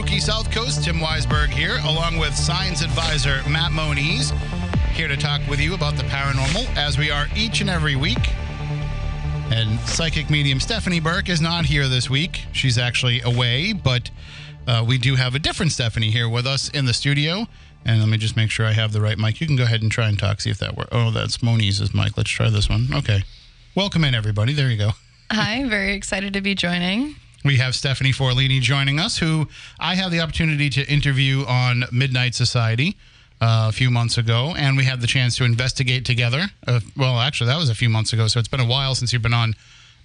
Spooky South Coast. Tim Weisberg here, along with science advisor Matt Moniz, here to talk with you about the paranormal, as we are each and every week. And psychic medium Stephanie Burke is not here this week. She's actually away, but uh, we do have a different Stephanie here with us in the studio. And let me just make sure I have the right mic. You can go ahead and try and talk, see if that works. Oh, that's Moniz's mic. Let's try this one. Okay. Welcome in, everybody. There you go. Hi, very excited to be joining. We have Stephanie Forlini joining us, who I had the opportunity to interview on Midnight Society uh, a few months ago, and we had the chance to investigate together. Uh, well, actually, that was a few months ago, so it's been a while since you've been on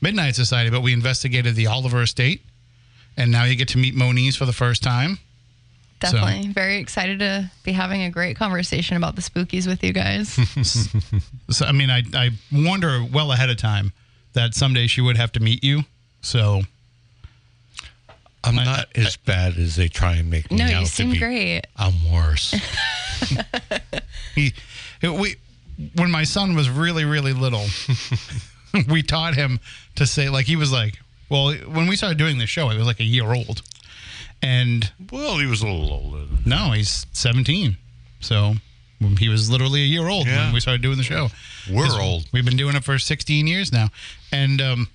Midnight Society, but we investigated the Oliver estate, and now you get to meet Moniz for the first time. Definitely. Very excited to be having a great conversation about the spookies with you guys. So, I mean, I, I wonder well ahead of time that someday she would have to meet you. So, I'm not as bad as they try and make me no, out you seem great. I'm worse. he, we, when my son was really, really little, we taught him to say, like, he was like, well, when we started doing the show, he was like a year old. And well, he was a little older. no, he's 17. So he was literally a year old Yeah. when we started doing the show. We're 'Cause old. We've been doing it for 16 years now. And um,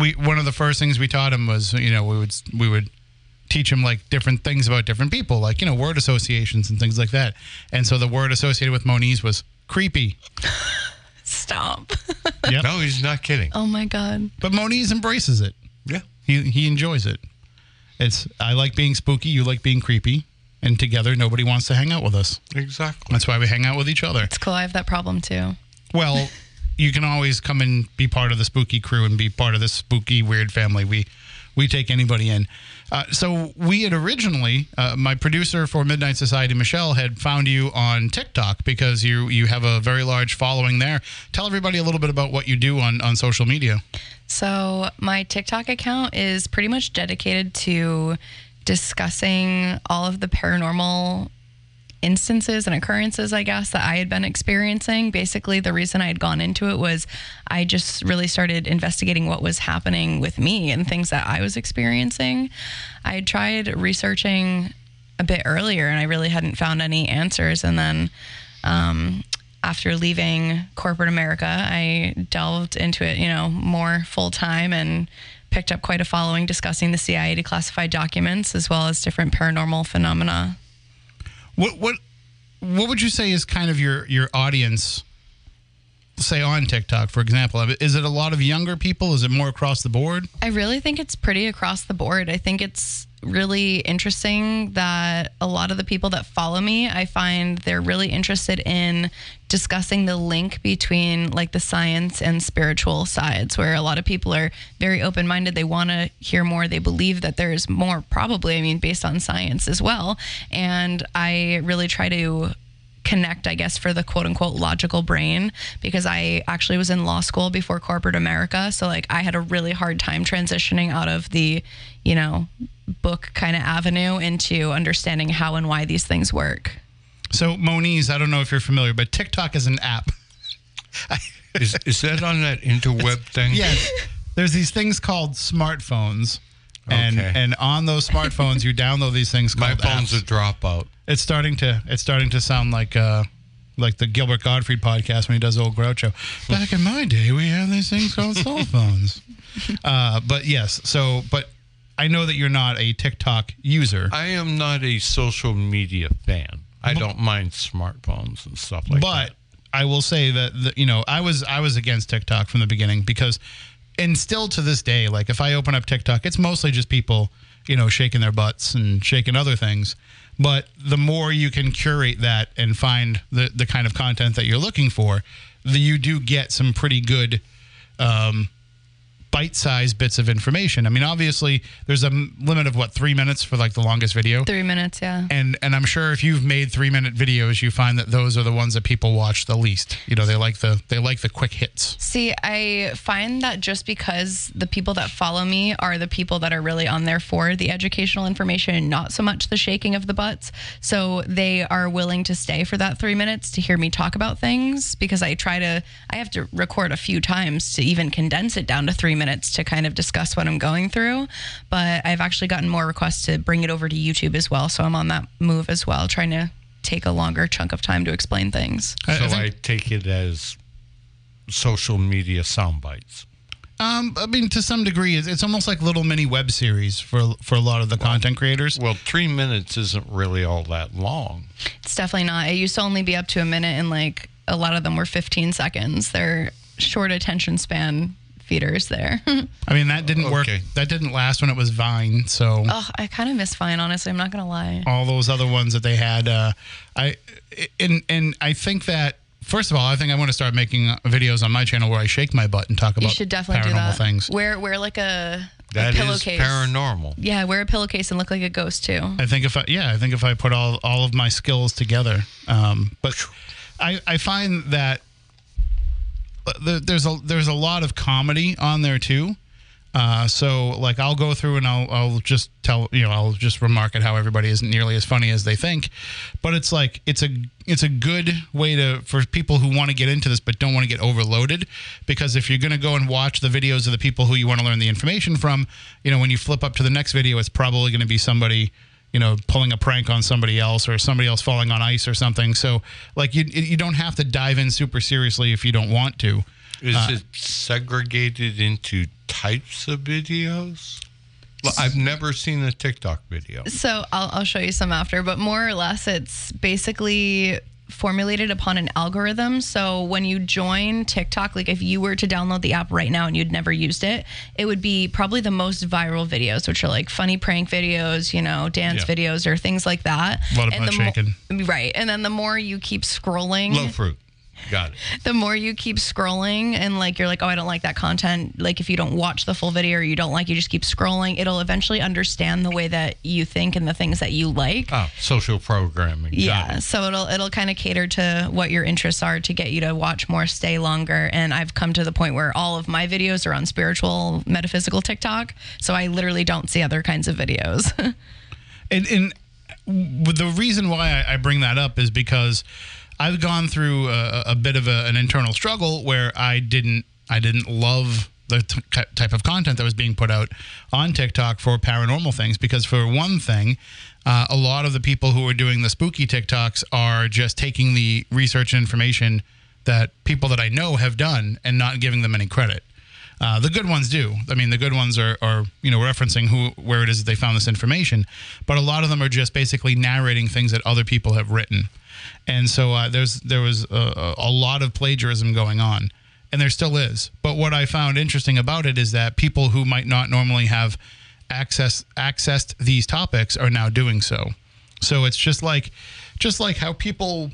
we one of the first things we taught him was, you know, we would we would teach him like different things about different people, like, you know, word associations and things like that. And so the word associated with Moniz was creepy. Stop. Yep. No, he's not kidding. oh my God. But Moniz embraces it. Yeah. He he enjoys it. It's I like being spooky, you like being creepy, and together nobody wants to hang out with us. Exactly. That's why we hang out with each other. It's cool. I have that problem too. Well, you can always come and be part of the spooky crew and be part of this spooky weird family. We we take anybody in. Uh, so we had originally, uh, my producer for Midnight Society, Michelle, had found you on TikTok because you you have a very large following there. Tell everybody a little bit about what you do on on social media. So, my TikTok account is pretty much dedicated to discussing all of the paranormal instances and occurrences, I guess, that I had been experiencing. Basically, the reason I had gone into it was I just really started investigating what was happening with me and things that I was experiencing. I had tried researching a bit earlier and I really hadn't found any answers. And then, um, after leaving corporate America, I delved into it, you know, more full time and picked up quite a following discussing the CIA declassified documents as well as different paranormal phenomena. What what what would you say is kind of your your audience? Say on TikTok, for example, is it a lot of younger people? Is it more across the board? I really think it's pretty across the board. I think it's really interesting that a lot of the people that follow me, I find they're really interested in discussing the link between like the science and spiritual sides, where a lot of people are very open minded. They want to hear more. They believe that there's more, probably, I mean, based on science as well. And I really try to connect, I guess, for the quote unquote logical brain because I actually was in law school before corporate America. So, like, I had a really hard time transitioning out of the, you know, book kind of avenue into understanding how and why these things work. So Moniz, I don't know if you're familiar, but TikTok is an app. Is, is that on that interweb thing? Yes. There's these things called smartphones. And Okay. and on those smartphones you download these things My phone's apps. a dropout. It's starting to it's starting to sound like uh like the Gilbert Gottfried podcast when he does old Groucho. Back in my day, we had these things called cell phones. Uh, but yes, so but I know that you're not a TikTok user, I am not a social media fan. I don't mind smartphones and stuff like but that. But I will say that the, you know I was I was against TikTok from the beginning because, and still to this day, like if I open up TikTok, it's mostly just people you know shaking their butts and shaking other things. But the more you can curate that and find the the kind of content that you're looking for, the, you do get some pretty good. Um, bite-sized bits of information. I mean, obviously, there's a m- limit of what three minutes for like the longest video Three minutes, yeah. and and I'm sure if you've made three minute videos, you find that those are the ones that people watch the least. You know, they like the they like the quick hits. See, I find that just because the people that follow me are the people that are really on there for the educational information not so much the shaking of the butts. So they are willing to stay for that three minutes to hear me talk about things because I try to, I have to record a few times to even condense it down to three minutes minutes to kind of discuss what I'm going through. But I've actually gotten more requests to bring it over to YouTube as well. So I'm on that move as well, trying to take a longer chunk of time to explain things. So I I, take it as social media sound bites. Um, I mean, to some degree, it's, it's almost like little mini web series for for a lot of the content creators. Well, three minutes isn't really all that long. It's definitely not. It used to only be up to a minute, and like a lot of them were 15 seconds. They're short attention span feeders there. I mean, that didn't work. Okay. That didn't last when it was Vine. So oh, I kind of miss Vine, honestly. I'm not going to lie. all those other ones that they had, uh, I and and I think that first of all, I think I want to start making uh, videos on my channel where I shake my butt and talk about You should definitely paranormal do that. things. Wear, wear like a, a That is pillowcase. paranormal. Yeah, wear a pillowcase and look like a ghost too. I think if I yeah, I think if I put all all of my skills together, um, but I I find that there- there's a there's a lot of comedy on there too. Uh, so like I'll go through and I'll I'll just tell you know I'll just remark at how everybody isn't nearly as funny as they think, but it's like it's a it's a good way to for people who want to get into this but don't want to get overloaded because if you're going to go and watch the videos of the people who you want to learn the information from, you know when you flip up to the next video it's probably going to be somebody you know pulling a prank on somebody else or somebody else falling on ice or something. So like you you don't have to dive in super seriously if you don't want to. Is Uh, it segregated into types of videos? Well, I've never seen a TikTok video. So I'll, I'll show you some after, but more or less, it's basically formulated upon an algorithm. So when you join TikTok, like if you were to download the app right now and you'd never used it, it would be probably the most viral videos, which are like funny prank videos, you know, dance Yeah. videos or things like that. A lot of And butt the mo- shaking. right. And then the more you keep scrolling, Low fruit. Got it. the more you keep scrolling and like you're like oh i don't like that content like if you don't watch the full video or you don't like you just keep scrolling it'll eventually understand the way that you think and the things that you like Oh, social programming. Got yeah it. so it'll it'll kind of cater to what your interests are to get you to watch more stay longer and i've come to the point where all of my videos are on spiritual metaphysical tiktok so i literally don't see other kinds of videos And, and the reason why I, I bring that up is because I've gone through a, a bit of a, an internal struggle where I didn't I didn't love the t- type of content that was being put out on TikTok for paranormal things because for one thing, uh, a lot of the people who are doing the spooky TikToks are just taking the research and information that people that I know have done and not giving them any credit. Uh, the good ones do. I mean, the good ones are, are you know referencing who where it is that they found this information, but a lot of them are just basically narrating things that other people have written, and so uh, there's there was a, a lot of plagiarism going on, and there still is. But what I found interesting about it is that people who might not normally have access accessed these topics are now doing so. So it's just like just like how people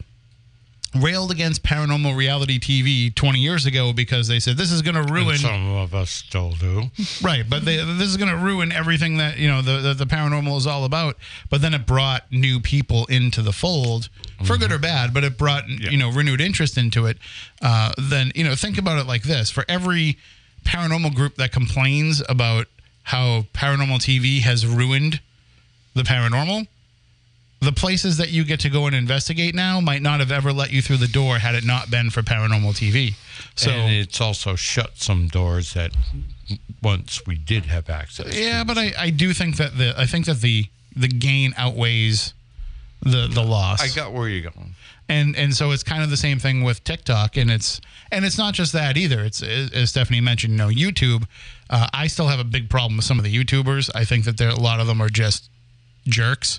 railed against paranormal reality TV 20 years ago because they said this is going to And ruin some of us still do. right but they, this is going to ruin everything that you know the, the the paranormal is all about. But then it brought new people into the fold for good or bad but it brought you know renewed interest into it. Uh, then you know think about it like this. For every paranormal group that complains about how paranormal TV has ruined the paranormal the places that you get to go and investigate now might not have ever let you through the door had it not been for paranormal TV. So and it's also shut some doors that once we did have access. yeah, but I, I do think that the I think that the the gain outweighs the the loss. I got where you're going. and and so it's kind of the same thing with TikTok, and it's and it's not just that either. It's as Stephanie mentioned, you know, YouTube. Uh, I still have a big problem with some of the YouTubers. I think that there a lot of them are just jerks.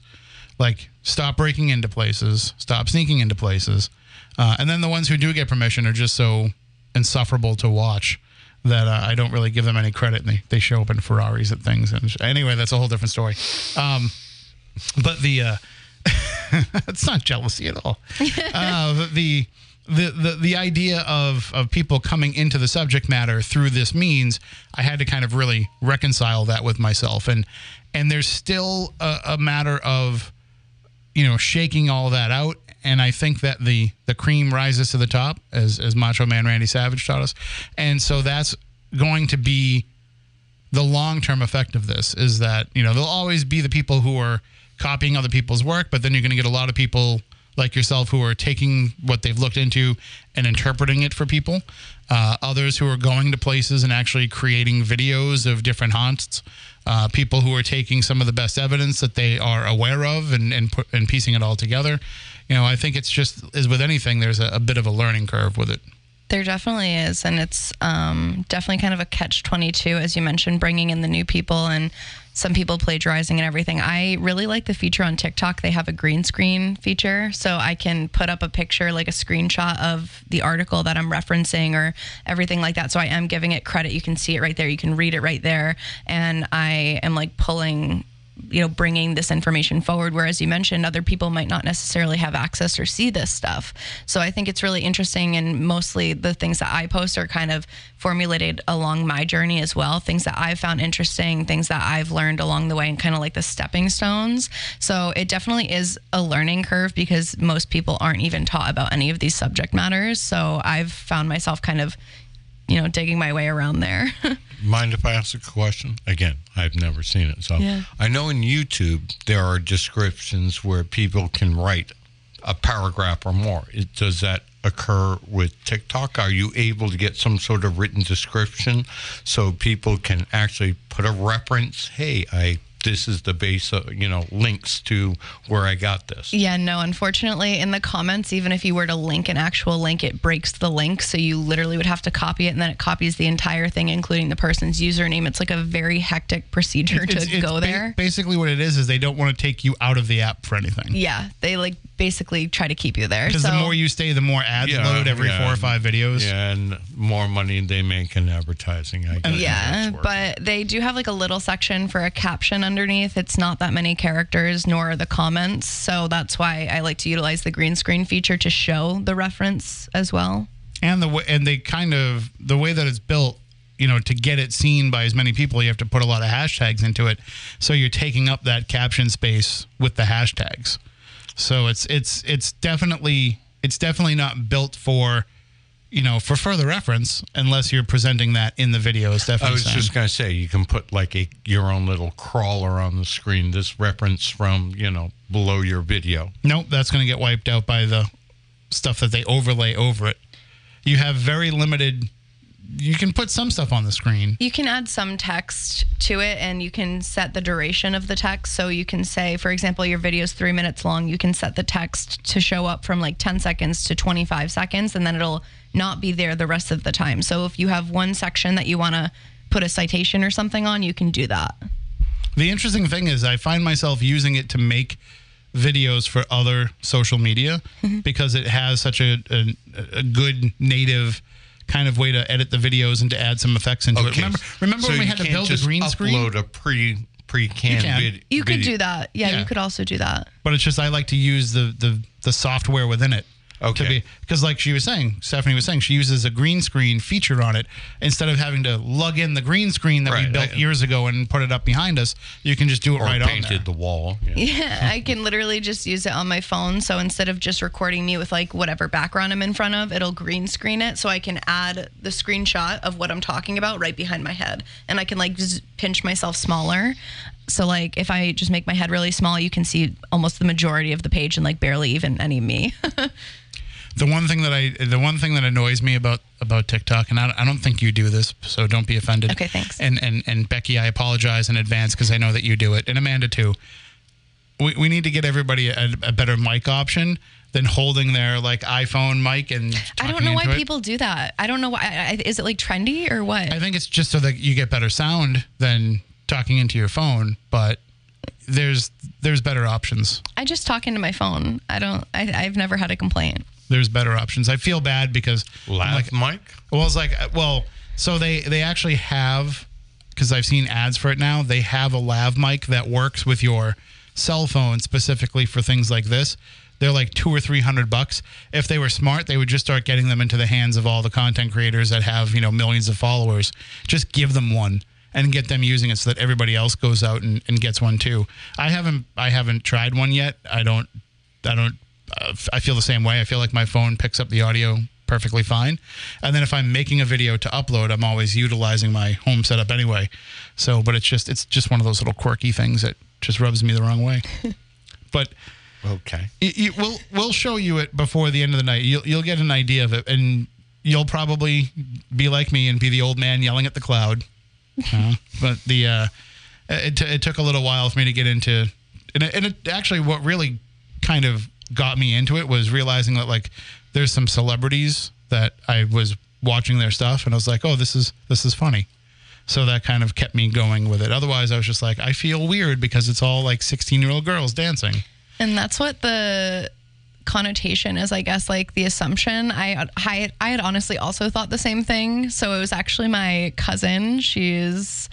Like, stop breaking into places, stop sneaking into places, uh, and then the ones who do get permission are just so insufferable to watch that uh, I don't really give them any credit. And they, they show up in Ferraris at things. And anyway, that's a whole different story. Um, but the uh, it's not jealousy at all. uh, the, the the the idea of of people coming into the subject matter through this means, I had to kind of really reconcile that with myself, and and there's still a, a matter of you know shaking all that out. And I think that the the cream rises to the top, as as Macho Man Randy Savage taught us, and so that's going to be the long term effect of this is that you know there'll always be the people who are copying other people's work, but then you're going to get a lot of people like yourself who are taking what they've looked into and interpreting it for people. Uh, others who are going to places and actually creating videos of different haunts. Uh, people who are taking some of the best evidence that they are aware of and and, put, and piecing it all together. You know, I think it's just as with anything, there's a, a bit of a learning curve with it. There definitely is, and it's um, definitely kind of a catch twenty two, as you mentioned, bringing in the new people and some people plagiarizing and everything. I really like the feature on TikTok. They have a green screen feature, so I can put up a picture, like a screenshot of the article that I'm referencing or everything like that. So I am giving it credit. You can see it right there. You can read it right there, and I am like pulling you know bringing this information forward whereas you mentioned other people might not necessarily have access or see this stuff. So i think it's really interesting and mostly the things that i post are kind of formulated along my journey as well. Things that i've found interesting things that i've learned along the way and kind of like the stepping stones. So it definitely is a learning curve because most people aren't even taught about any of these subject matters. So i've found myself kind of you know digging my way around there Mind if I ask a question? Again, I've never seen it. So Yeah. I know in YouTube there are descriptions where people can write a paragraph or more. It, does that occur with TikTok? Are you able to get some sort of written description so people can actually put a reference? Hey, I this is the base of you know links to where I got this. Yeah, no, unfortunately, in the comments, even if you were to link an actual link, it breaks the link. So you literally would have to copy it and then it copies the entire thing, including the person's username. It's like a very hectic procedure It's- to it's go ba- there. Basically, what it is is they don't want to take you out of the app for anything. yeah, they like basically try to keep you there. Because So the more you stay, the more ads load every yeah. four or five videos. Yeah, and more money they make in advertising. I guess. yeah, but they do have like a little section for a caption underneath. It's not that many characters, nor are the comments. So that's why I like to utilize the green screen feature to show the reference as well. and the way and they kind of the way that it's built you know to get it seen by as many people you have to put a lot of hashtags into it so you're taking up that caption space with the hashtags so it's it's it's definitely it's definitely not built for you know for further reference unless you're presenting that in the video is I definitely was saying. just going to say you can put like a your own little crawler on the screen. This reference from you know below your video. Nope, that's going to get wiped out by the stuff that they overlay over it. You have very limited. You can put some stuff on the screen. You can add some text to it and you can set the duration of the text. So you can say, for example, your video is three minutes long. You can set the text to show up from like 10 seconds to 25 seconds and then it'll not be there the rest of the time. So if you have one section that you want to put a citation or something on, you can do that. The interesting thing is, I find myself using it to make videos for other social media mm-hmm. because it has such a, a, a good native kind of way to edit the videos and to add some effects into it. Remember, remember so when we had to can't build a just green screen? Upload a pre pre canned can. vid- You could video. do that. Yeah, Yeah. you could also do that. but it's just I like to use the the, the software within it. Okay. To be because like she was saying, Stephanie was saying, she uses a green screen feature on it instead of having to lug in the green screen that we built I- years ago and put it up behind us. You can just do it Or right on painted there. the wall. Yeah. Yeah, I can literally just use it on my phone. So instead of just recording me with like whatever background I'm in front of, it'll green screen it. So I can add the screenshot of what I'm talking about right behind my head. And I can like just pinch myself smaller. So like if I just make my head really small, you can see almost the majority of the page and like barely even any of me. The one thing that I, the one thing that annoys me about about TikTok, and I, I don't think you do this, so don't be offended. Okay, thanks. And and and Becky, I apologize in advance because I know that you do it, and Amanda too. We we need to get everybody a, a better mic option than holding their like iPhone mic and. I don't know why it. people do that. I don't know why. Is it like trendy or what? I think it's just so that you get better sound than talking into your phone, but there's there's better options. I just talk into my phone. I don't. I, I've never had a complaint. There's better options. I feel bad because Lav like, mic. Well, it's like well, so they they actually have because I've seen ads for it now. They have a lav mic that works with your cell phone specifically for things like this. They're like two or three hundred bucks. If they were smart, they would just start getting them into the hands of all the content creators that have you know millions of followers. Just give them one and get them using it so that everybody else goes out and, and gets one too. I haven't I haven't tried one yet. I don't I don't I feel the same way. I feel like my phone picks up the audio perfectly fine. And then if I'm making a video to upload, I'm always utilizing my home setup anyway. So, but it's just it's just one of those little quirky things that just rubs me the wrong way. but Okay. Y- y- we'll we'll show you it before the end of the night. You'll you'll get an idea of it, and you'll probably be like me and be the old man yelling at the cloud. Uh, but the uh, it, t- it took a little while for me to get into, and it, and it actually what really kind of got me into it was realizing that like there's some celebrities that I was watching their stuff, and I was like, oh, this is this is funny. So that kind of kept me going with it. Otherwise, I was just like, I feel weird because it's all like 16 year old girls dancing. And that's what the connotation is, I guess, like the assumption. I, I, I had honestly also thought the same thing. So it was actually my cousin. She's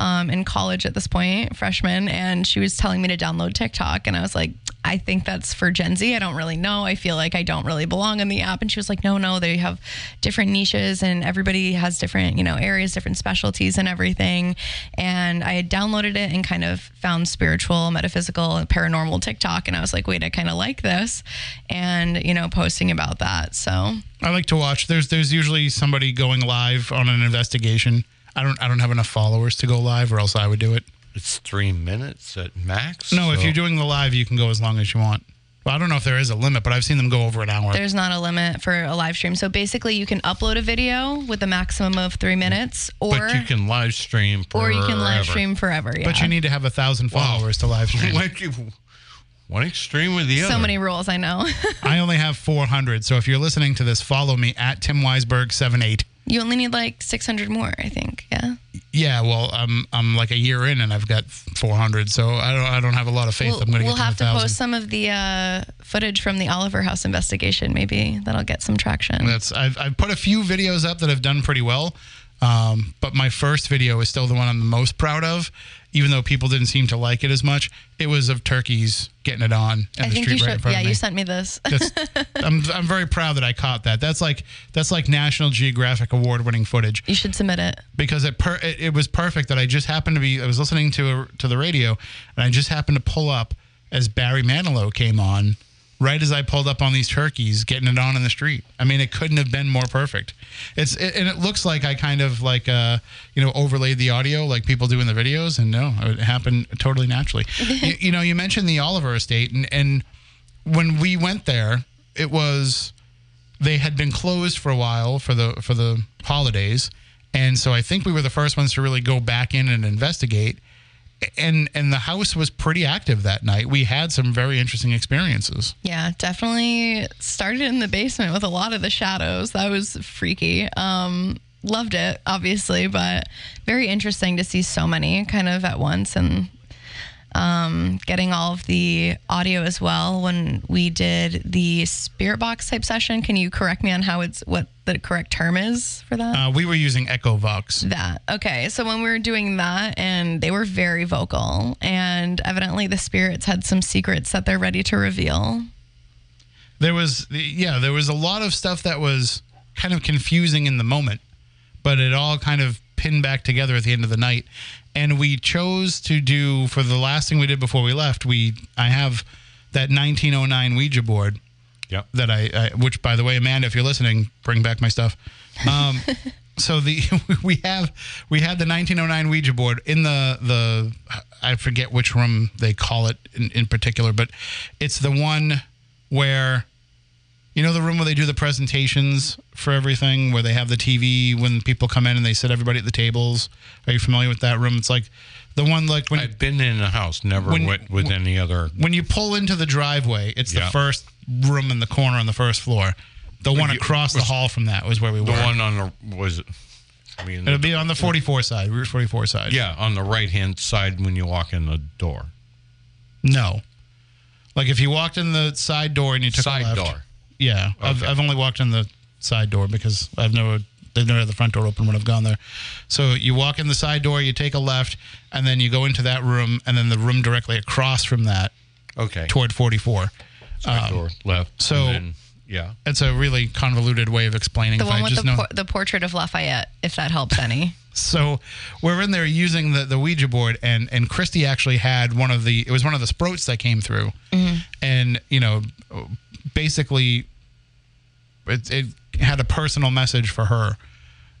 um, in college at this point, freshman, and she was telling me to download TikTok. And I was like, I think that's for Gen Z. I don't really know. I feel like I don't really belong in the app. And she was like, no, no, they have different niches and everybody has different, you know, areas, different specialties and everything. And I had downloaded it and kind of found spiritual, metaphysical, paranormal TikTok. And I was like, wait, I kind of like this. And, you know, posting about that. So I like to watch. There's there's usually somebody going live on an investigation. I don't I don't have enough followers to go live, or else I would do it. It's three minutes at max. No, if you're doing the live, you can go as long as you want. Well, I don't know if there is a limit, but I've seen them go over an hour. there's not a limit for a live stream. So basically, you can upload a video with a maximum of three minutes, or but you can live stream. or you can live forever. stream forever. Yeah. But you need to have a thousand followers to live stream. Like you- one extreme with the other. so many rules. I know. I only have 400, so if you're listening to this, follow me at Tim Weisberg 78. You only need like 600 more. I think. Yeah. Yeah, well, I'm I'm like a year in and I've got 400, so I don't I don't have a lot of faith. We'll, I'm going to we'll have to thousand. post some of the uh, footage from the Oliver House investigation. Maybe that'll get some traction. That's I've I've put a few videos up that have done pretty well, um, but my first video is still the one I'm the most proud of, even though people didn't seem to like it as much. It was of turkeys getting it on in I the think street you right in front Yeah, of me. you sent me this. That's, I'm I'm very proud that I caught that. That's like that's like National Geographic award winning footage you should submit it. because it, per, it it was perfect that I just happened to be I was listening to a, to the radio and I just happened to pull up as Barry Manilow came on right as I pulled up on these turkeys getting it on in the street. I mean it couldn't have been more perfect. It's it, and it looks like I kind of like uh you know overlaid the audio like people do in the videos and no it happened totally naturally. you, you know you mentioned the Oliver estate and and when we went there it was they had been closed for a while for the for the holidays and so I think we were the first ones to really go back in and investigate and and the house was pretty active that night we had some very interesting experiences Yeah, definitely started in the basement with a lot of the shadows. That was freaky. Um, loved it, obviously, but very interesting to see so many kind of at once and um, getting all of the audio as well. When we did the spirit box type session, can you correct me on how it's what the correct term is for that? uh, we were using echo vox That. Okay. So when we were doing that, and they were very vocal, and evidently the spirits had some secrets that they're ready to reveal. there was yeah there was a lot of stuff that was kind of confusing in the moment but it all kind of pinned back together at the end of the night and we chose to do for the last thing we did before we left we i have that 1909 ouija board Yep. that I, I which by the way amanda if you're listening bring back my stuff um so the we have we had the 1909 ouija board in the the i forget which room they call it in, in particular but it's the one where you know the room where they do the presentations for everything where they have the tv when people come in and they sit everybody at the tables are you familiar with that room it's like the one like when I've been in a house, never When- went with any other. when you pull into the driveway, it's the first room in the corner on the first floor. The one you- across the hall from that was where we The were. The one on the was. I mean, It'll be on the 44 side, Route 44 side. yeah, on the right hand side when you walk in the door. No. Like if you walked in the side door and you took a left- door. Yeah, I've, I've only walked in the side door because I've never they've never had the front door open when I've gone there. So you walk in the side door, you take a left, and then you go into that room, and then the room directly across from that Okay. toward 44. Side door left. Um, so- and then, yeah. It's a really convoluted way of explaining. The if one I with just the, know. por- the portrait of Lafayette, if that helps any. So we're in there using the, the Ouija board, and and Christy actually had one of the it was one of the sproats that came through, and you know, basically, it, it had a personal message for her,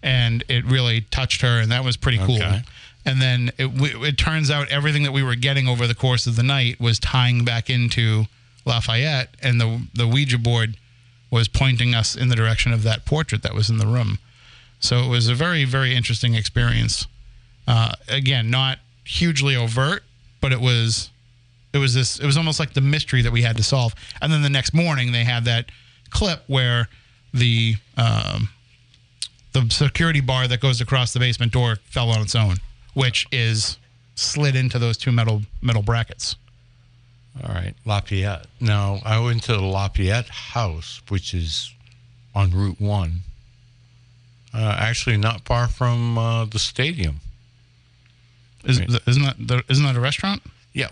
and it really touched her, and that was pretty cool. Okay. And then it, it turns out everything that we were getting over the course of the night was tying back into Lafayette, and the the Ouija board was pointing us in the direction of that portrait that was in the room. So it was a very very interesting experience. Uh, again, not hugely overt, but it was it was this it was almost like the mystery that we had to solve. And then the next morning they had that clip where the um, the security bar that goes across the basement door fell on its own, which is slid into those two metal metal brackets. All right, Lafayette. Now, I went to the Lafayette house, which is on Route 1. Uh, actually, not far from uh, the stadium. Is. Isn't that the, isn't that a restaurant? Yeah.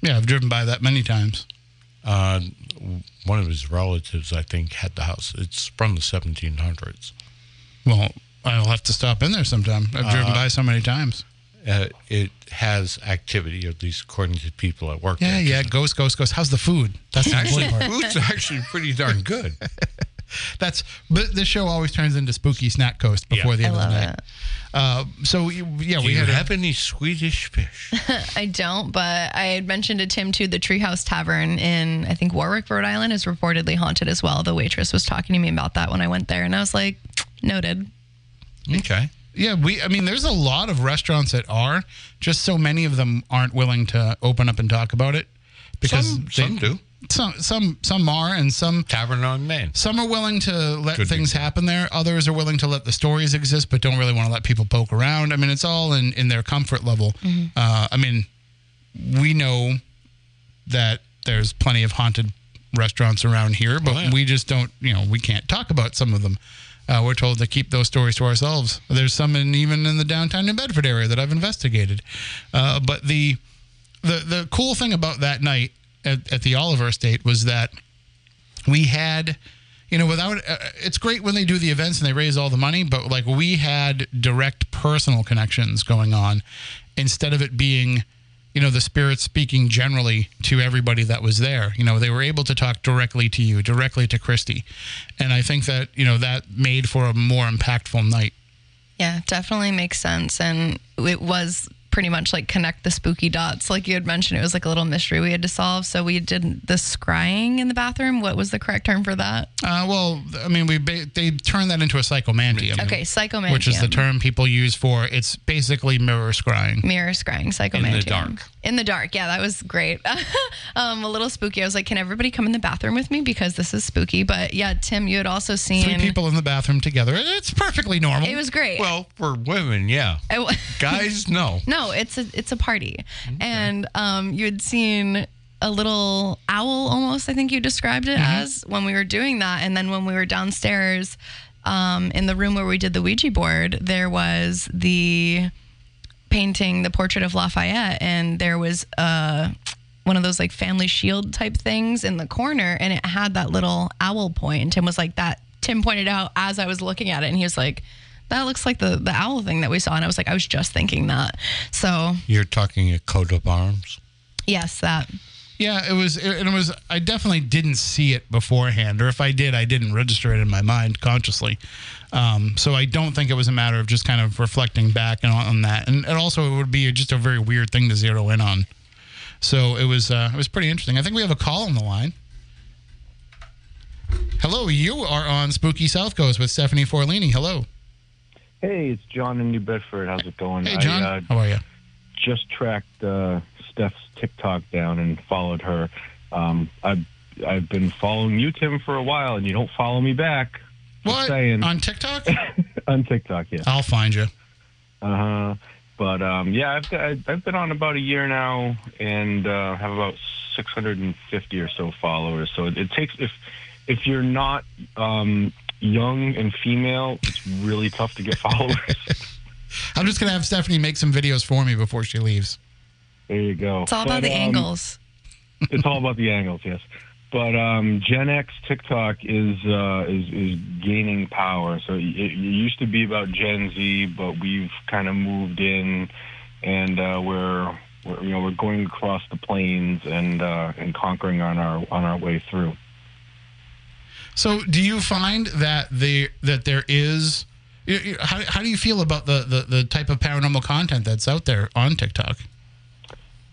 Yeah, I've driven by that many times. Uh, one of his relatives, I think, had the house. It's from the 1700s. Well, I'll have to stop in there sometime. I've driven by so many times. Uh, it has activity, at least according to people at work. Yeah, yeah. Ghost, ghost, ghost. How's the food? That's Actually, food's actually pretty darn good. That's but this show always turns into spooky snack coast before Yeah. the I end of the night. it. Uh, so yeah, Do we you had a- have any Swedish fish? I don't, but I had mentioned to Tim too. The Treehouse Tavern in I think Warwick, Rhode Island, is reportedly haunted as well. The waitress was talking to me about that when I went there, and I was like, noted. okay. Yeah, we. I mean, there's a lot of restaurants that are. Just so many of them aren't willing to open up and talk about it because Some, they- some do. Some some some are, and some Tavern on Main. some are willing to let Good things happen there. Others are willing to let the stories exist, but don't really want to let people poke around. I mean, it's all in in their comfort level. Uh, I mean, we know that there's plenty of haunted restaurants around here, but Oh, yeah. we just don't. You know, we can't talk about some of them. Uh, we're told to keep those stories to ourselves. There's some in even in the downtown New Bedford area that I've investigated. Uh, but the the the cool thing about that night at, at the Oliver Estate was that we had you know without uh, it's great when they do the events and they raise all the money but like we had direct personal connections going on instead of it being you know the spirits speaking generally to everybody that was there. You know they were able to talk directly to you directly to christy. And i think that you know that made for a more impactful night. Yeah, definitely makes sense. And it was pretty much like connect the spooky dots. Like you had mentioned, it was like a little mystery we had to solve. So we did the scrying in the bathroom. What was the correct term for that? uh, well i mean we ba- they turned that into a psychomantium Okay, psychomantium. which is the term people use for it's basically mirror scrying Mirror scrying, psychomantium. In the dark. In the dark. Yeah, that was great. um, a little spooky. I was like, can everybody come in the bathroom with me? Because this is spooky. But yeah, Tim, you had also seen. three people in the bathroom together it's perfectly normal It was great. Well, for women, yeah. I w- Guys, no. No, it's a it's a party, and um, you had seen a little owl almost. I think you described it as when we were doing that, and then when we were downstairs um, in the room where we did the Ouija board, there was the painting, the portrait of Lafayette, and there was uh, one of those like family shield type things in the corner, and it had that little owl point. And Tim was like that. Tim pointed out as I was looking at it, and he was like. That looks like the, the owl thing that we saw. And I was like, I was just thinking that. So, You're talking a coat of arms. yes, that. Yeah, it was, it, and it was. I definitely didn't see it beforehand, or if I did, I didn't register it in my mind consciously. Um, so I don't think it was a matter of just kind of reflecting back on, on that, and, and also it would be just a very weird thing to zero in on. So it was, uh, it was pretty interesting. I think we have a call on the line. Hello, you are on Spooky South Coast with Stephanie Forlini. Hello, Hey, it's John in New Bedford. How's it going? hey John, I uh, how are you? just tracked uh, Steph's TikTok down and followed her. Um, I've I've been following you, Tim, for a while, and you don't follow me back. Just What saying on TikTok? on TikTok, yeah. I'll find you. Uh huh. But um, yeah, I've got, I've been on about a year now, and uh, have about 650 or so followers. So it, it takes if if you're not um, young and female, it's really tough to get followers. I'm just gonna have Stephanie make some videos for me before she leaves. there you go. It's all about the um, angles. it's all about the angles, yes. But um, Gen X TikTok is uh, is is gaining power. So it, it used to be about Gen Z, but we've kind of moved in, and uh, we're, we're you know we're going across the plains and uh, and conquering on our on our way through. So, do you find that the that there is? you- you- How, how do you feel about the, the, the type of paranormal content that's out there on TikTok?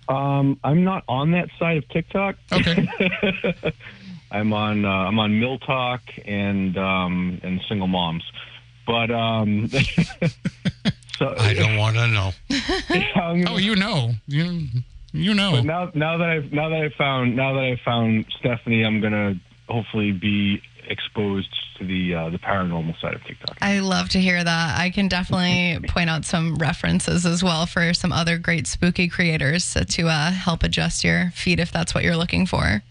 Um, I'm not on that side of TikTok. Okay. I'm on uh, I'm on MilTok and um, and Single Moms, but um, so I don't want to know. I'm gonna- oh, you know. You you know. But now, now that I've now that I found now that I found Stephanie, I'm gonna hopefully be exposed to the uh, the paranormal side of TikTok. I love to hear that. I can definitely point out some references as well for some other great spooky creators to uh, help adjust your feed if that's what you're looking for.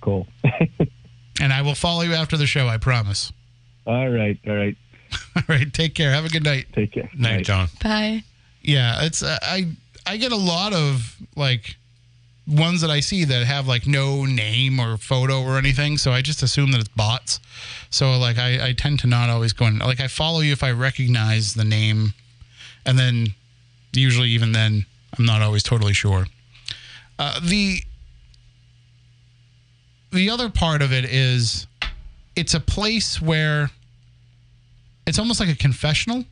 Cool. and I will follow you after the show, I promise. all right, all right. All right, take care. Have a good night. Take care. Night, Night. John. Bye. Yeah, it's uh, I I get a lot of like ones that I see that have like no name or photo or anything, so I just assume that it's bots. So like I, I tend to not always go in like I follow you if I recognize the name, and then usually even then I'm not always totally sure. Uh, the the other part of it is it's a place where it's almost like a confessional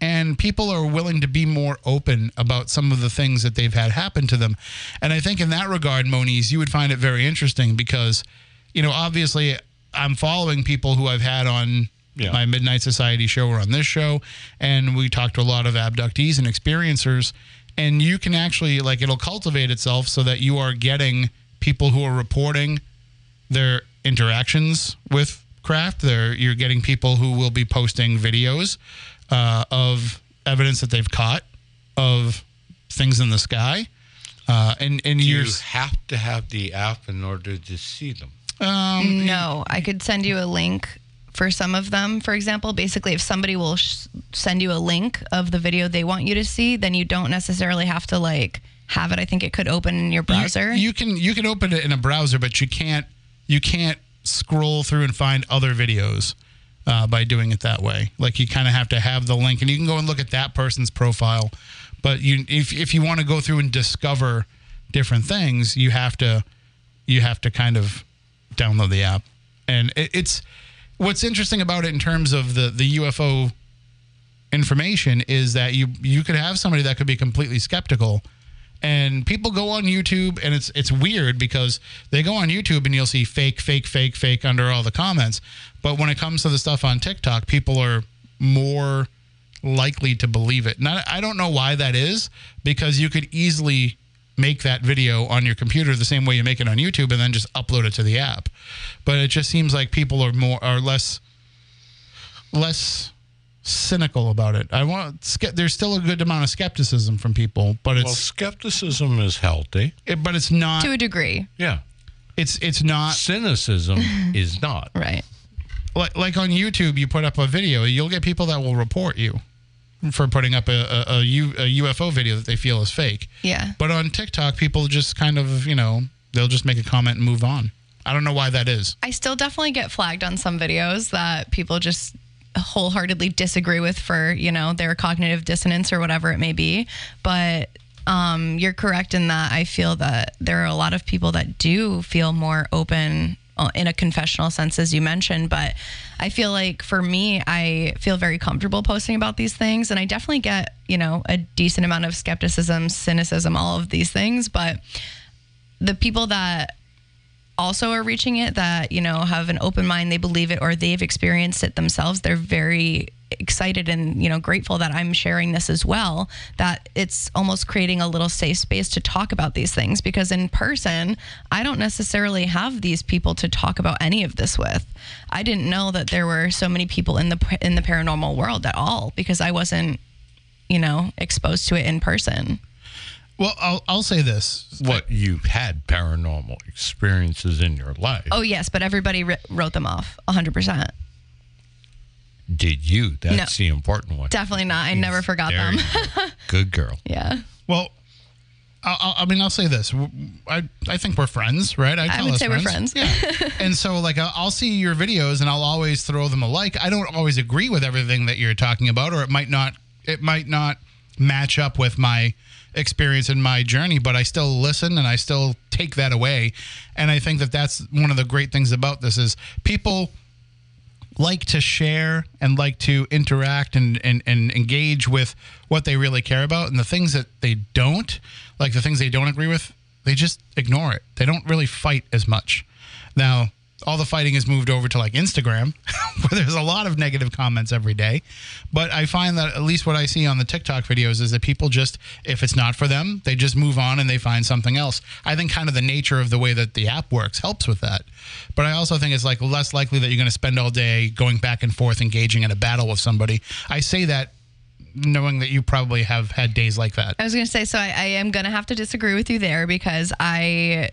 and people are willing to be more open about some of the things that they've had happen to them. And I think in that regard, Moniz, you would find it very interesting because, you know, obviously I'm following people who I've had on Yeah. my Midnight Society show or on this show, and we talked to a lot of abductees and experiencers. And you can actually, like, it'll cultivate itself so that you are getting people who are reporting their interactions with craft. There, you're getting people who will be posting videos uh, of evidence that they've caught of things in the sky, uh, and and you're you have to have the app in order to see them? um, No, I could send you a link for some of them. For example, basically, if somebody will sh- send you a link of the video they want you to see, then you don't necessarily have to like have it. I think it could open in your browser. You, you can you can open it in a browser, but you can't you can't scroll through and find other videos uh, by doing it that way. Like you kind of have to have the link, and you can go and look at that person's profile. But you if if you want to go through and discover different things, you have to you have to kind of download the app. And it, it's what's interesting about it in terms of the the UFO information is that you you could have somebody that could be completely skeptical and people go on YouTube and it's it's weird because they go on YouTube and you'll see fake fake fake fake under all the comments. But when it comes to the stuff on TikTok people are more likely to believe it. I, I don't know why that is because you could easily make that video on your computer the same way you make it on YouTube and then just upload it to the app. But it just seems like people are more are less less cynical about it. I want there's still a good amount of skepticism from people, but Well, it's skepticism is healthy. it, but it's not to a degree, Yeah. it's it's not Cynicism is not. right? like, like on YouTube you put up a video, you'll get people that will report you for putting up a, a, a, U, a UFO video that they feel is fake. Yeah. But on TikTok people just kind of, you know, they'll just make a comment and move on. I don't know why that is. I still definitely get flagged on some videos that people just wholeheartedly disagree with for, you know, their cognitive dissonance or whatever it may be. But um, you're correct in that I feel that there are a lot of people that do feel more open uh, in a confessional sense, as you mentioned. But I feel like for me, I feel very comfortable posting about these things. And I definitely get, you know, a decent amount of skepticism, cynicism, all of these things. But the people that also are reaching it that you know have an open mind they believe it or they've experienced it themselves they're very excited and you know grateful that i'm sharing this as well that it's almost creating a little safe space to talk about these things because in person i don't necessarily have these people to talk about any of this with. I didn't know that there were so many people in the in the paranormal world at all because i wasn't you know exposed to it in person Well, I'll I'll say this. What you've had paranormal experiences in your life. oh yes but everybody ri wrote them off 100% Did you? That's the important one. definitely not i never forgot There them you go. Good girl. yeah Well, I, I- I mean, I'll say this. I, I think we're friends, right? I tell would us say we're friends. Yeah. and so, like, I'll I'll see your videos and I'll always throw them a like. I don't always agree with everything that you're talking about, or it might not. It might not match up with my experience in my journey, but I still listen and I still take that away. And I think that that's one of the great things about this is people like to share and like to interact and, and, and engage with what they really care about. And the things that they don't like the things they don't agree with they just ignore it. They don't really fight as much. Now all the fighting has moved over to like Instagram, where there's a lot of negative comments every day. But I find that at least what I see on the TikTok videos is that people just, if it's not for them, they just move on and they find something else. I think kind of the nature of the way that the app works helps with that. But I also think it's like less likely that you're going to spend all day going back and forth engaging in a battle with somebody. I say that knowing that you probably have had days like that. I was going to say, so I, I am going to have to disagree with you there because I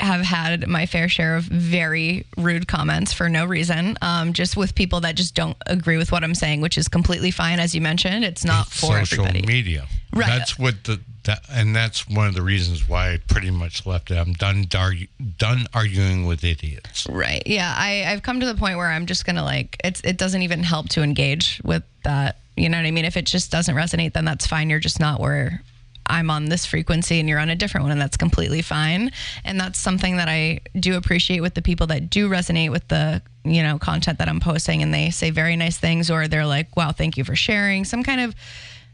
have had my fair share of very rude comments for no reason, um, just with people that just don't agree with what I'm saying, which is completely fine. As you mentioned, it's not It's for social everybody. media. Right. That's what the that, and that's one of the reasons why I pretty much left it. I'm done dar- done arguing with idiots. Right. Yeah. I, I've come to the point where I'm just gonna like it's it doesn't even help to engage with that. You know what I mean? If it just doesn't resonate, then that's fine. You're just not where I'm on this frequency and you're on a different one, and that's completely fine. And that's something that I do appreciate with the people that do resonate with the you know content that I'm posting, and they say very nice things, or they're like, "Wow, thank you for sharing." Some kind of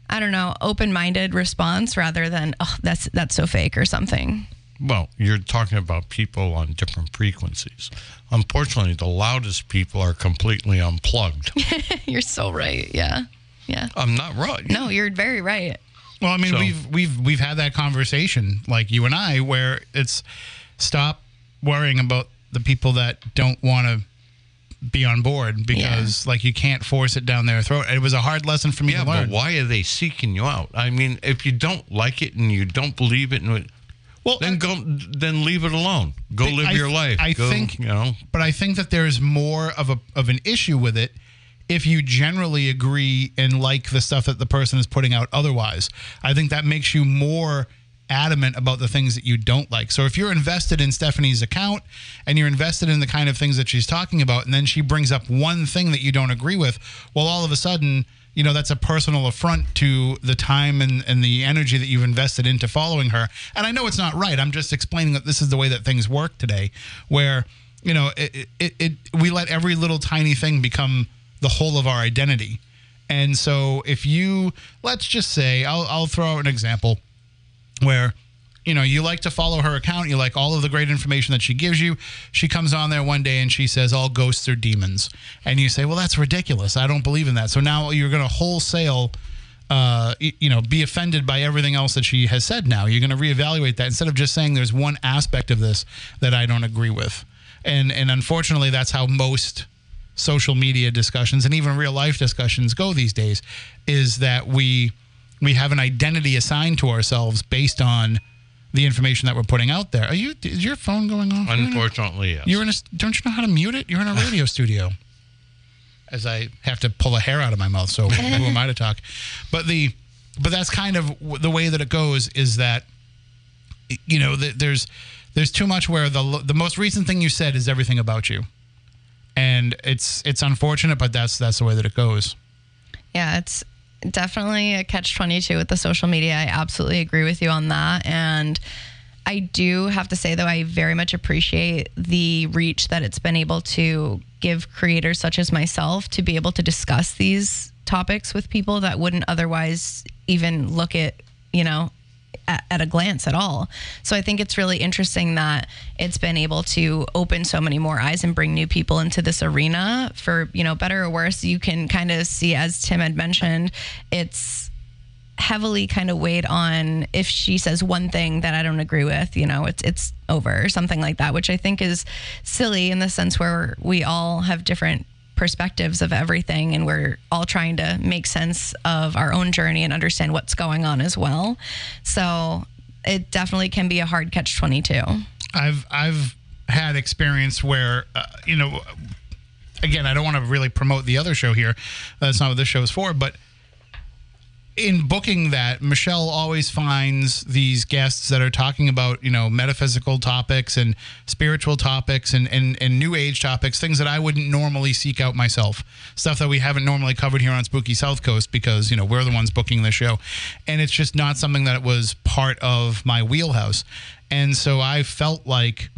I don't know, open-minded response rather than, "Oh, that's that's so fake" or something. Well, you're talking about people on different frequencies. Unfortunately, the loudest people are completely unplugged. you're so right. Yeah. Yeah. I'm not right. No, you're very right. Well, I mean, So- we've we've we've had that conversation, like you and I, where it's stop worrying about the people that don't want to be on board because, like, you can't force it down their throat. It was a hard lesson for me Yeah, to but why are they seeking you out? I mean, if you don't like it and you don't believe it, and well, then go, then leave it alone. Go live I- your life. I Go, think- you know. but I think that there's more of a of an issue with it if you generally agree and like the stuff that the person is putting out otherwise. I think that makes you more adamant about the things that you don't like. So if you're invested in Stephanie's account and you're invested in the kind of things that she's talking about and then she brings up one thing that you don't agree with, well all of a sudden you know that's a personal affront to the time and, and the energy that you've invested into following her and i know it's not right i'm just explaining that this is the way that things work today where you know it, it, it we let every little tiny thing become the whole of our identity. And so if you let's just say i'll, I'll throw out an example where you know you like to follow her account you like all of the great information that she gives you. She comes on there one day and she says all ghosts are demons. And you say well that's ridiculous. I don't believe in that. So now you're going to wholesale uh, you know be offended by everything else that she has said now. You're going to reevaluate that instead of just saying there's one aspect of this that i don't agree with. And and unfortunately that's how most social media discussions and even real life discussions go these days is that we we have an identity assigned to ourselves based on the information that we're putting out there. Are you? Is your phone going off? Unfortunately, yes. You're in a. Don't you know how to mute it? You're in a radio studio. As I have to pull a hair out of my mouth, so who am I to talk? But the, but that's kind of the way that it goes. Is that, you know, th- there's, there's too much where the the most recent thing you said is everything about you, and it's it's unfortunate, but that's that's the way that it goes. Yeah, it's definitely a catch 22 with the social media. I absolutely agree with you on that. And I do have to say, though, I very much appreciate the reach that it's been able to give creators such as myself to be able to discuss these topics with people that wouldn't otherwise even look at, you know, at, at a glance at all. So I think it's really interesting that it's been able to open so many more eyes and bring new people into this arena for, you know, better or worse. You can kind of see, as Tim had mentioned, it's heavily kind of weighed on if she says one thing that I don't agree with, you know, it's it's over or something like that, which I think is silly in the sense where we all have different perspectives of everything and we're all trying to make sense of our own journey and understand what's going on as well. So it definitely can be a hard catch 22. I've I've had experience where uh, you know again I don't want to really promote the other show here that's not what this show is for but in booking that Michelle always finds these guests that are talking about you know metaphysical topics and spiritual topics and, and and new age topics things that I wouldn't normally seek out myself. Stuff that we haven't normally covered here on Spooky Southcoast because you know we're the ones booking the show. And it's just not something that was part of my wheelhouse. And so I felt like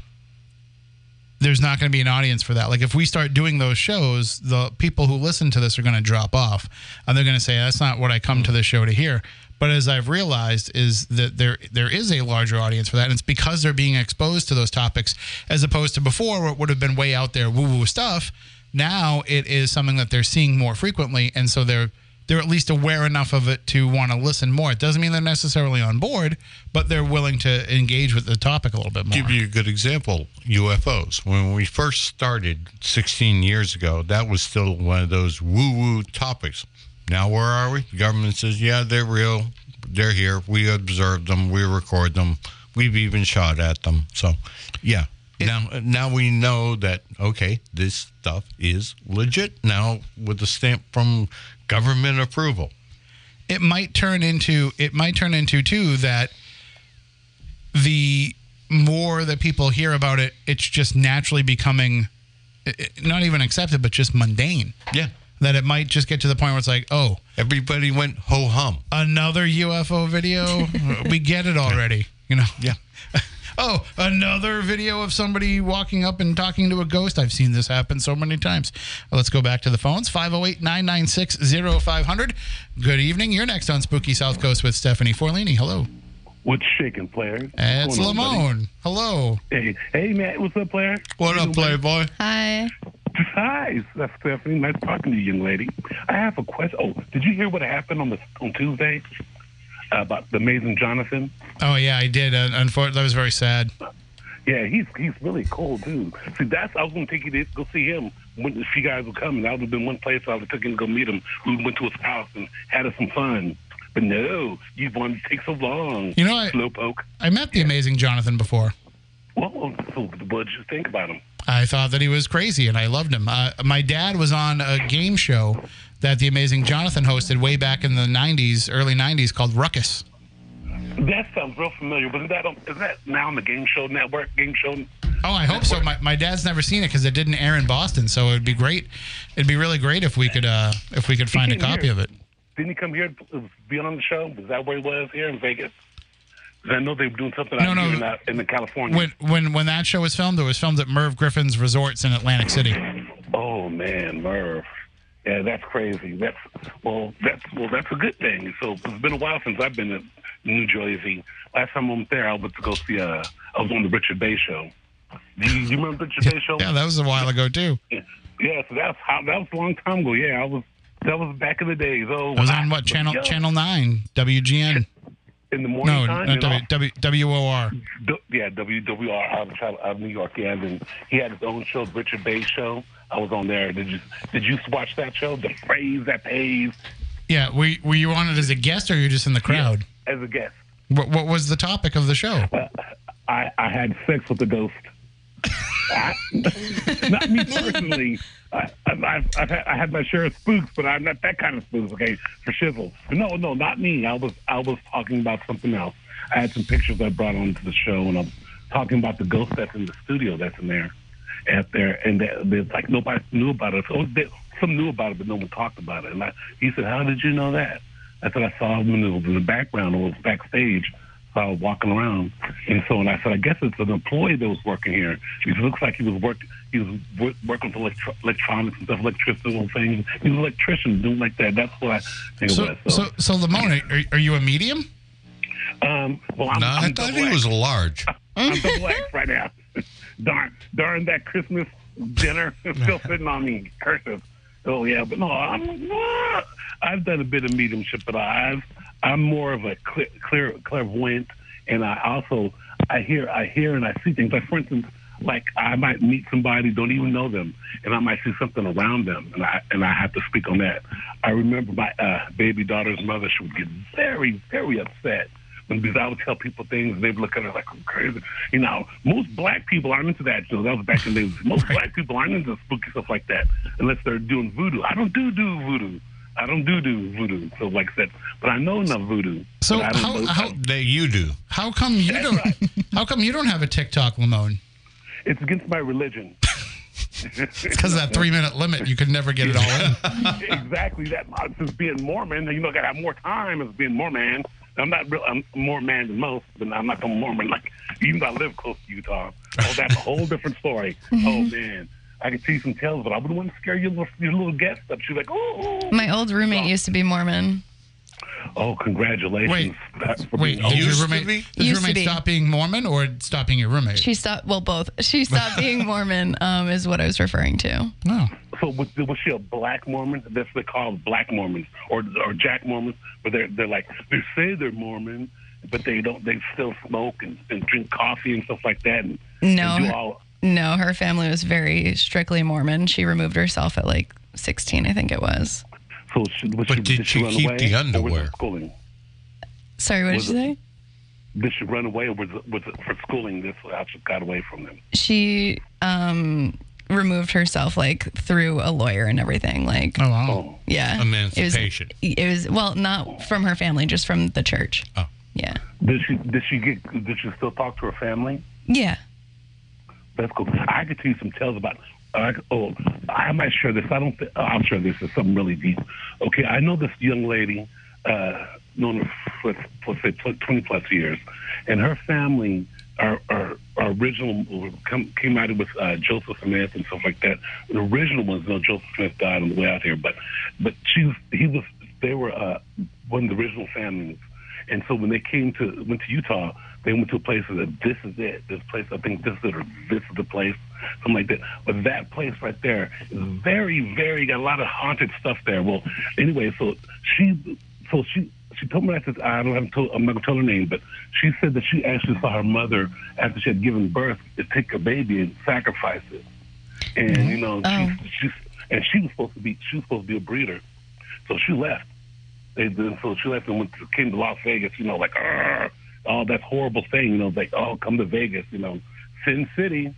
there's not going to be an audience for that. Like if we start doing those shows, the people who listen to this are going to drop off, and they're going to say that's not what I come to the show to hear. But as I've realized, is that there there is a larger audience for that, and it's because they're being exposed to those topics, as opposed to before where it would have been way out there woo woo stuff. Now it is something that they're seeing more frequently, and so they're they're at least aware enough of it to want to listen more. It doesn't mean they're necessarily on board, but they're willing to engage with the topic a little bit more. Give you a good example UFOs. When we first started 16 years ago, that was still one of those woo woo topics. Now, where are we? The government says, yeah, they're real. They're here. We observed them. We record them. We've even shot at them. So, yeah. now, now we know that okay, this stuff is legit now with the stamp from government approval. it might turn into it might turn into too that the more that people hear about it, it's just naturally becoming not even accepted, but just mundane. Yeah. That it might just get to the point where it's like, oh, Everybody went ho hum. another UFO video. we get it already. You know. Yeah. Oh, another video of somebody walking up and talking to a ghost. I've seen this happen so many times. Let's go back to the phones 508 996 0500. Good evening. You're next on Spooky Southcoast with Stephanie Forlini. Hello. What's shaking, player? What's It's going on. Lamone. Hello. Hey, hey, Matt. What's up, player? What up, you doing, Playboy? Hi. Hi, that's Stephanie. Nice talking to you, young lady. I have a question. Oh, did you hear what happened on the on Tuesday about the amazing Johnathan? Oh, yeah, I did. Uh, unfortunately, that was very sad. Yeah, he's he's really cool too. See, that's I was gonna take you to go see him when if you guys were coming. That would have been one place I would have taken to go meet him. We went to his house and had some fun. But no, you wanted to take so long. You know, I, Slowpoke. I met the amazing Johnathan before. Well, what did you think about him? I thought that he was crazy and I loved him. Uh, my dad was on a game show that the amazing Johnathan hosted way back in the 90s, early 90s called Ruckus. That sounds real familiar. Is that on, is that now on the Game Show Network? Game Show. Oh, I hope so. My, my dad's never seen it because it didn't air in Boston, so it'd be great. It'd be really great if we could uh, if we could find a copy here. of it. Didn't he come here be on the show? Was that where he was here in Vegas? I know they were doing something No, out no. here uh, in the California. When when when that show was filmed, it was filmed at Merv Griffin's Resorts in Atlantic City. Oh man, Merv. Yeah, that's crazy. That's well, that's well, that's a good thing. So it's been a while since I've been to New Jersey. Last time I was there, I went to go see. Uh, I was on the Richard Bey show. Do you, you remember Richard Bey show? Yeah, that was a while ago too. Yeah, so that's how that was a long time ago. Yeah, I was. That was back in the days. Oh, It was on what channel? young. Channel Nine, WGN. in the morning No, time. you? W, w, WOR. D- yeah, WWR out of, out of New York. Yeah, and he had his own show, Richard Bey show. I was on there. Did you did you watch that show? The phrase that pays Yeah, were, were you on it as a guest or you just in the crowd? as a guest. What, what was the topic of the show? Uh, I I had sex with the ghost. I, not me personally. I, I've, I've had, I had my share of spooks, but I'm not that kind of spooks. Okay, for shizzle. No, no, not me. I was I was talking about something else. I had some pictures I brought onto the show, and I'm talking about the ghost that's in the studio that's in there, out there, and they're like nobody knew about it. Oh, they, some knew about it, but no one talked about it. And I, he said, "How did you know that?" I said, "I saw him in the, in the background. It was backstage." So I was walking around, and so and I said, I guess it's an employee that was working here. Because it looks like he was work, he was wor- working with electro- electronics and stuff, electrical things. He was an electrician, doing like that. That's what I think So, it was. so, so Lamone, are, are you a medium? um, well, I'm, No, I'm I thought he was large. I'm double X right now. Darn, darn that Christmas dinner still sitting on me. Cursive. Oh yeah, but no, I'm. I've done a bit of mediumship, but I've I'm more of a clear, clear clairvoyant, and I also I hear I hear and I see things. Like for instance, like I might meet somebody, don't even know them, and I might see something around them, and I and I have to speak on that. I remember my uh, baby daughter's mother; she would get very, very upset because I would tell people things, and they'd look at her like I'm crazy. You know, most black people aren't into that. You know, that was back in the days. Most black people aren't into spooky stuff like that unless they're doing voodoo. I don't do do voodoo. I don't do do voodoo. So like I said, but I know enough voodoo. So but I don't how, know- how That you do. how come you That's don't right. how come you don't have a TikTok, Lamone? it's against my religion. it's Because of that three minute limit, you could never get it all in. exactly that. uh, Since being Mormon, you know, I got to have more time as being Mormon. I'm not real. I'm more man than most, but I'm not a Mormon. Like even though I live close to Utah, Oh, that's a whole different story. Mm-hmm. Oh man, I could see some tales, but I wouldn't want to scare your little, your little guest up. She's like, oh, My old roommate used to be Mormon. Oh, congratulations. Wait, That's for Wait, being did your Used to roommate, be? did your Used to roommate be. stop being Mormon or stop being your roommate? She stopped. Well, both. She stopped being Mormon. Um, is what I was referring to. no. So was, was she a black Mormon? That's what they call black Mormons or or Jack Mormons, but they're they're like they say they're Mormon, but they don't. They still smoke and, and drink coffee and stuff like that. And, No, and do all, No, her family was very strictly Mormon. She removed herself at like 16, I think it was. So she, was But she, did she she keep away, the or was it underwear? schooling? Sorry, what did Was you say? Did she run away, or was was it for schooling? This how she got away from them. She um, removed herself like through a lawyer and everything. Like, Oh, wow. Oh, yeah, Emancipation. It was, it was well, not from her family, just from the church. Oh. Yeah, did she did she get did she still talk to her family? yeah. That's cool. I could tell you some tales about. Uh, oh, I might share this. I don't. Th- I'll share this. It's something really deep. Okay, I know this young lady, uh, known for, for say tw- twenty plus years, and her family are are, are original come, came out with uh, Joseph Smith and stuff like that. The original ones, know, Joseph Smith died on the way out here, but but she was he was they were uh, one of the original families. And so when they came to went to Utah, they went to a place said, "This is it. This place. I think this is it, or this is the place, something like that." But that place right there is mm-hmm. very, very got a lot of haunted stuff there. Well, anyway, so she, so she, she told me that this- I don't have told, I'm not gonna tell her name, but she said that she actually saw her mother after she had given birth to take a baby and sacrifice it, and you know, mm-hmm. Oh. she, she's and she was supposed to be she was supposed to be a breeder, so she left. They did so she left and went to, came to Las Vegas, you know, like all that horrible thing, you know, like oh come to Vegas, you know, Sin City,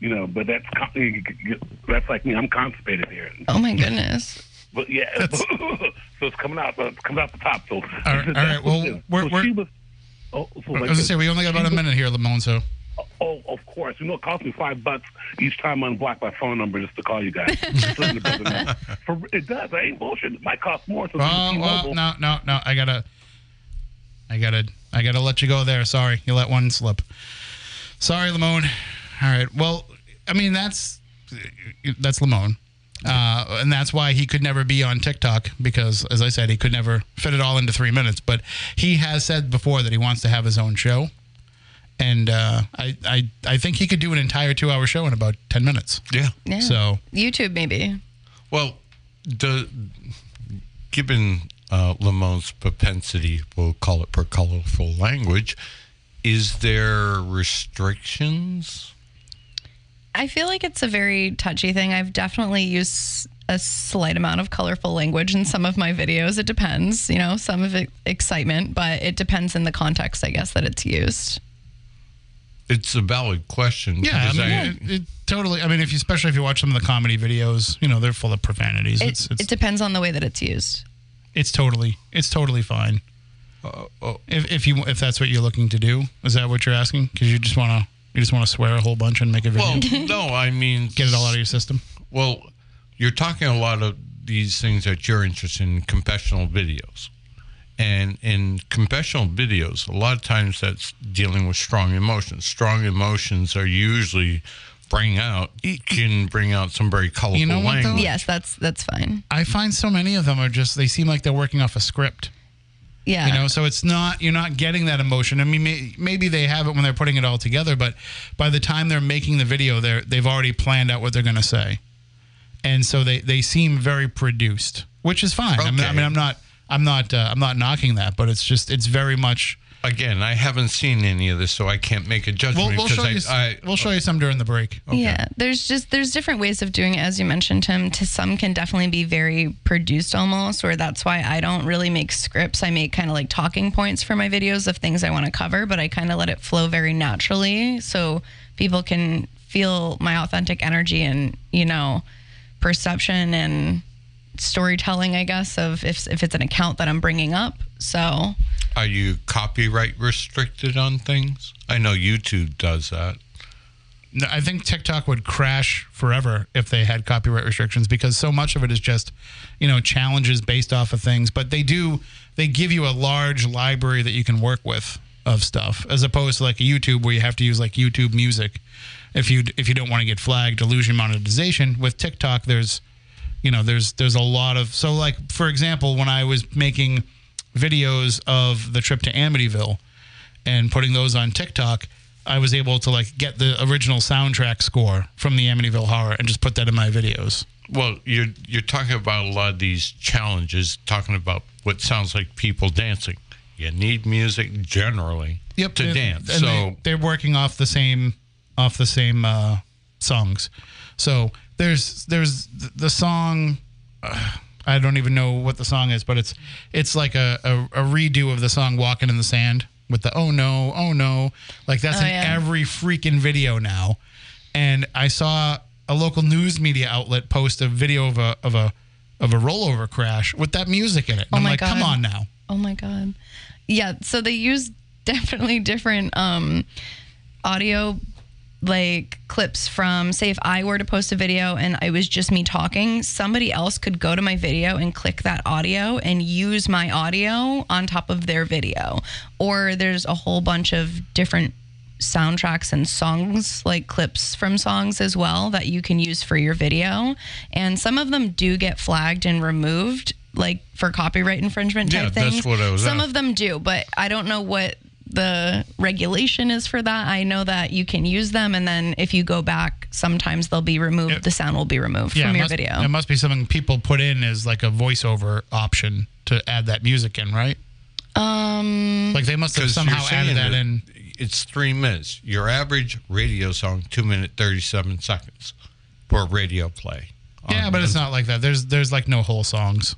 you know, but that's that's like me, I'm constipated here. Oh my goodness. But yeah, so it's coming out, uh, it's coming out the top. So all right, all right, well, we're- so we're- she was. Oh, so I was gonna say we only got about a minute here, Lamone. So Oh, of course. You know, it cost me five bucks each time I unblock my phone number just to call you guys. Just letting the brother know. For, it does. I ain't bullshit. It might cost more. So Oh, well, no, no, no. I gotta, I gotta, I gotta let you go there. Sorry, you let one slip. Sorry, Lamone. All right. Well, I mean that's that's Lamone, uh, and that's why he could never be on TikTok because, as I said, he could never fit it all into three minutes. But he has said before that he wants to have his own show, and uh, I, I, I think he could do an entire two-hour show in about ten minutes. Yeah. Yeah. So YouTube maybe. Well, the, given uh, Lamone's propensity, we'll call it for colorful language, is there restrictions? I feel like it's a very touchy thing. I've definitely used a slight amount of colorful language in some of my videos. It depends, you know, some of it excitement, but it depends in the context, I guess, that it's used. It's a valid question. Yeah, I because mean, it, it totally. I mean, if you, especially if you watch some of the comedy videos, you know, they're full of profanities. It, it's it's, it depends on the way that it's used. it's totally it's totally fine. uh, oh, If if you if that's what you're looking to do, is that what you're asking? Because you just want to you just want to swear a whole bunch and make a video, well, no, I mean, get it all out of your system. Well, you're talking a lot of these things that you're interested in confessional videos. And in confessional videos, a lot of times that's dealing with strong emotions. Strong emotions are usually bring out can bring out some very colorful You know what, though? language. Yes, that's that's fine. I find so many of them are just they seem like they're working off a script. Yeah. You know, so it's not you're not getting that emotion. I mean, may, maybe they have it when they're putting it all together, but by the time they're making the video, they're they've already planned out what they're going to say, and so they they seem very produced, which is fine. I, mean, I Okay. mean, I'm not I'm not uh, I'm not knocking that, but it's just it's very much. Again, I haven't seen any of this, so I can't make a judgment We'll, we'll show because you. I, s- I we'll show you some during the break. Yeah, there's just there's different ways of doing it, as you mentioned, Tim. To some can definitely be very produced almost, or that's why I don't really make scripts. I make kind of like talking points for my videos of things I want to cover, but I kind of let it flow very naturally, so people can feel my authentic energy and you know perception and storytelling, I guess, of if if it's an account that I'm bringing up. So are you copyright restricted on things? I know YouTube does that. No, I think TikTok would crash forever if they had copyright restrictions because so much of it is just, you know, challenges based off of things. But they do they give you a large library that you can work with of stuff, as opposed to like a YouTube where you have to use like YouTube Music, if you if you don't want to get flagged or lose your monetization. With TikTok, there's you know there's there's a lot of so like for example, when I was making videos of the trip to Amityville and putting those on TikTok. I was able to like get the original soundtrack score from the Amityville Horror and just put that in my videos. Well, you're you're talking about a lot of these challenges, talking about what sounds like people dancing. You need music generally to and- dance. and so they, they're working off the same off the same uh, songs. So there's there's the song. Uh, I don't even know what the song is, but it's it's like a, a, a redo of the song "Walking in the Sand" with the "Oh no, oh no," like that's Oh, in yeah. every freaking video now. And I saw a local news media outlet post a video of a of a of a rollover crash with that music in it. And Oh I'm my like, come on now. Oh my god. Yeah, so they use definitely different um audio like clips from say if I were to post a video and it was just me talking, somebody else could go to my video and click that audio and use my audio on top of their video. Or there's a whole bunch of different soundtracks and songs like clips from songs as well that you can use for your video and some of them do get flagged and removed like for copyright infringement type Yeah, thing that's what I was some at. of them do but i don't know what the regulation is for that i know that you can use them and then if you go back sometimes they'll be removed Yeah. the sound will be removed yeah, from your must, video It must be something people put in as like a voiceover option to add that music in, right? um Like they must have somehow added that in. It's three minutes. Your average radio song, two minute thirty seven seconds for a radio play. Yeah, but it's not like that. There's there's like no whole songs.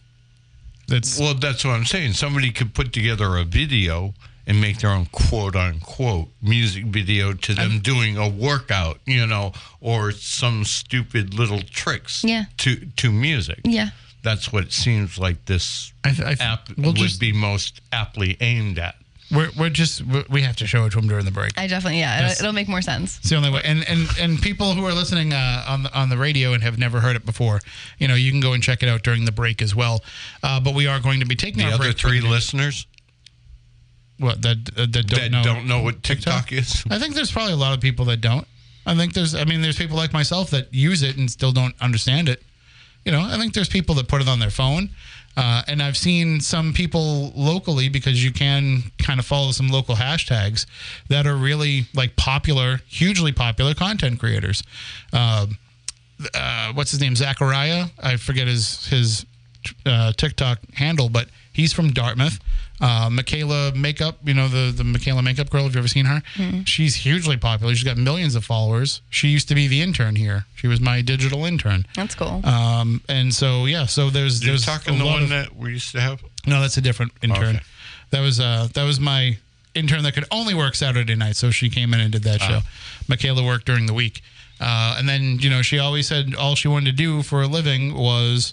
It's Well, that's what I'm saying. Somebody could put together a video and make their own quote unquote music video to them doing a workout, you know, or some stupid little tricks Yeah. to to music. yeah That's what it seems like this I th- I th- app we'll would just- be most aptly aimed at. we're we're just we- we have to show it to them during the break. i definitely yeah Yes. it'll, it'll make more sense It's the only way. And and and people who are listening uh, on the on the radio and have never heard it before, you know, you can go and check it out during the break as well. Uh, but we are going to be taking The our other break. three the news. listeners what that uh, that don't that know don't know what TikTok, is. I think there's probably a lot of people that don't. I think there's, I mean, there's people like myself that use it and still don't understand it. You know, I think there's people that put it on their phone. Uh, and I've seen some people locally because you can kind of follow some local hashtags that are really like popular, hugely popular content creators. Um uh, what's his name? Zachariah. I forget his his uh, TikTok handle, but he's from Dartmouth. Uh, Mikayla Makeup, you know the the Mikayla Makeup girl. Have you ever seen her? She's hugely popular. She's got millions of followers. She used to be the intern here. She was my digital intern. that's cool Um, and so yeah, so there's You're there's talking a the one of- that we used to have. no, that's a different intern. Okay. That was uh that was my intern that could only work Saturday night, so she came in and did that show. Mikayla worked during the week. Uh, and then, you know, she always said all she wanted to do for a living was,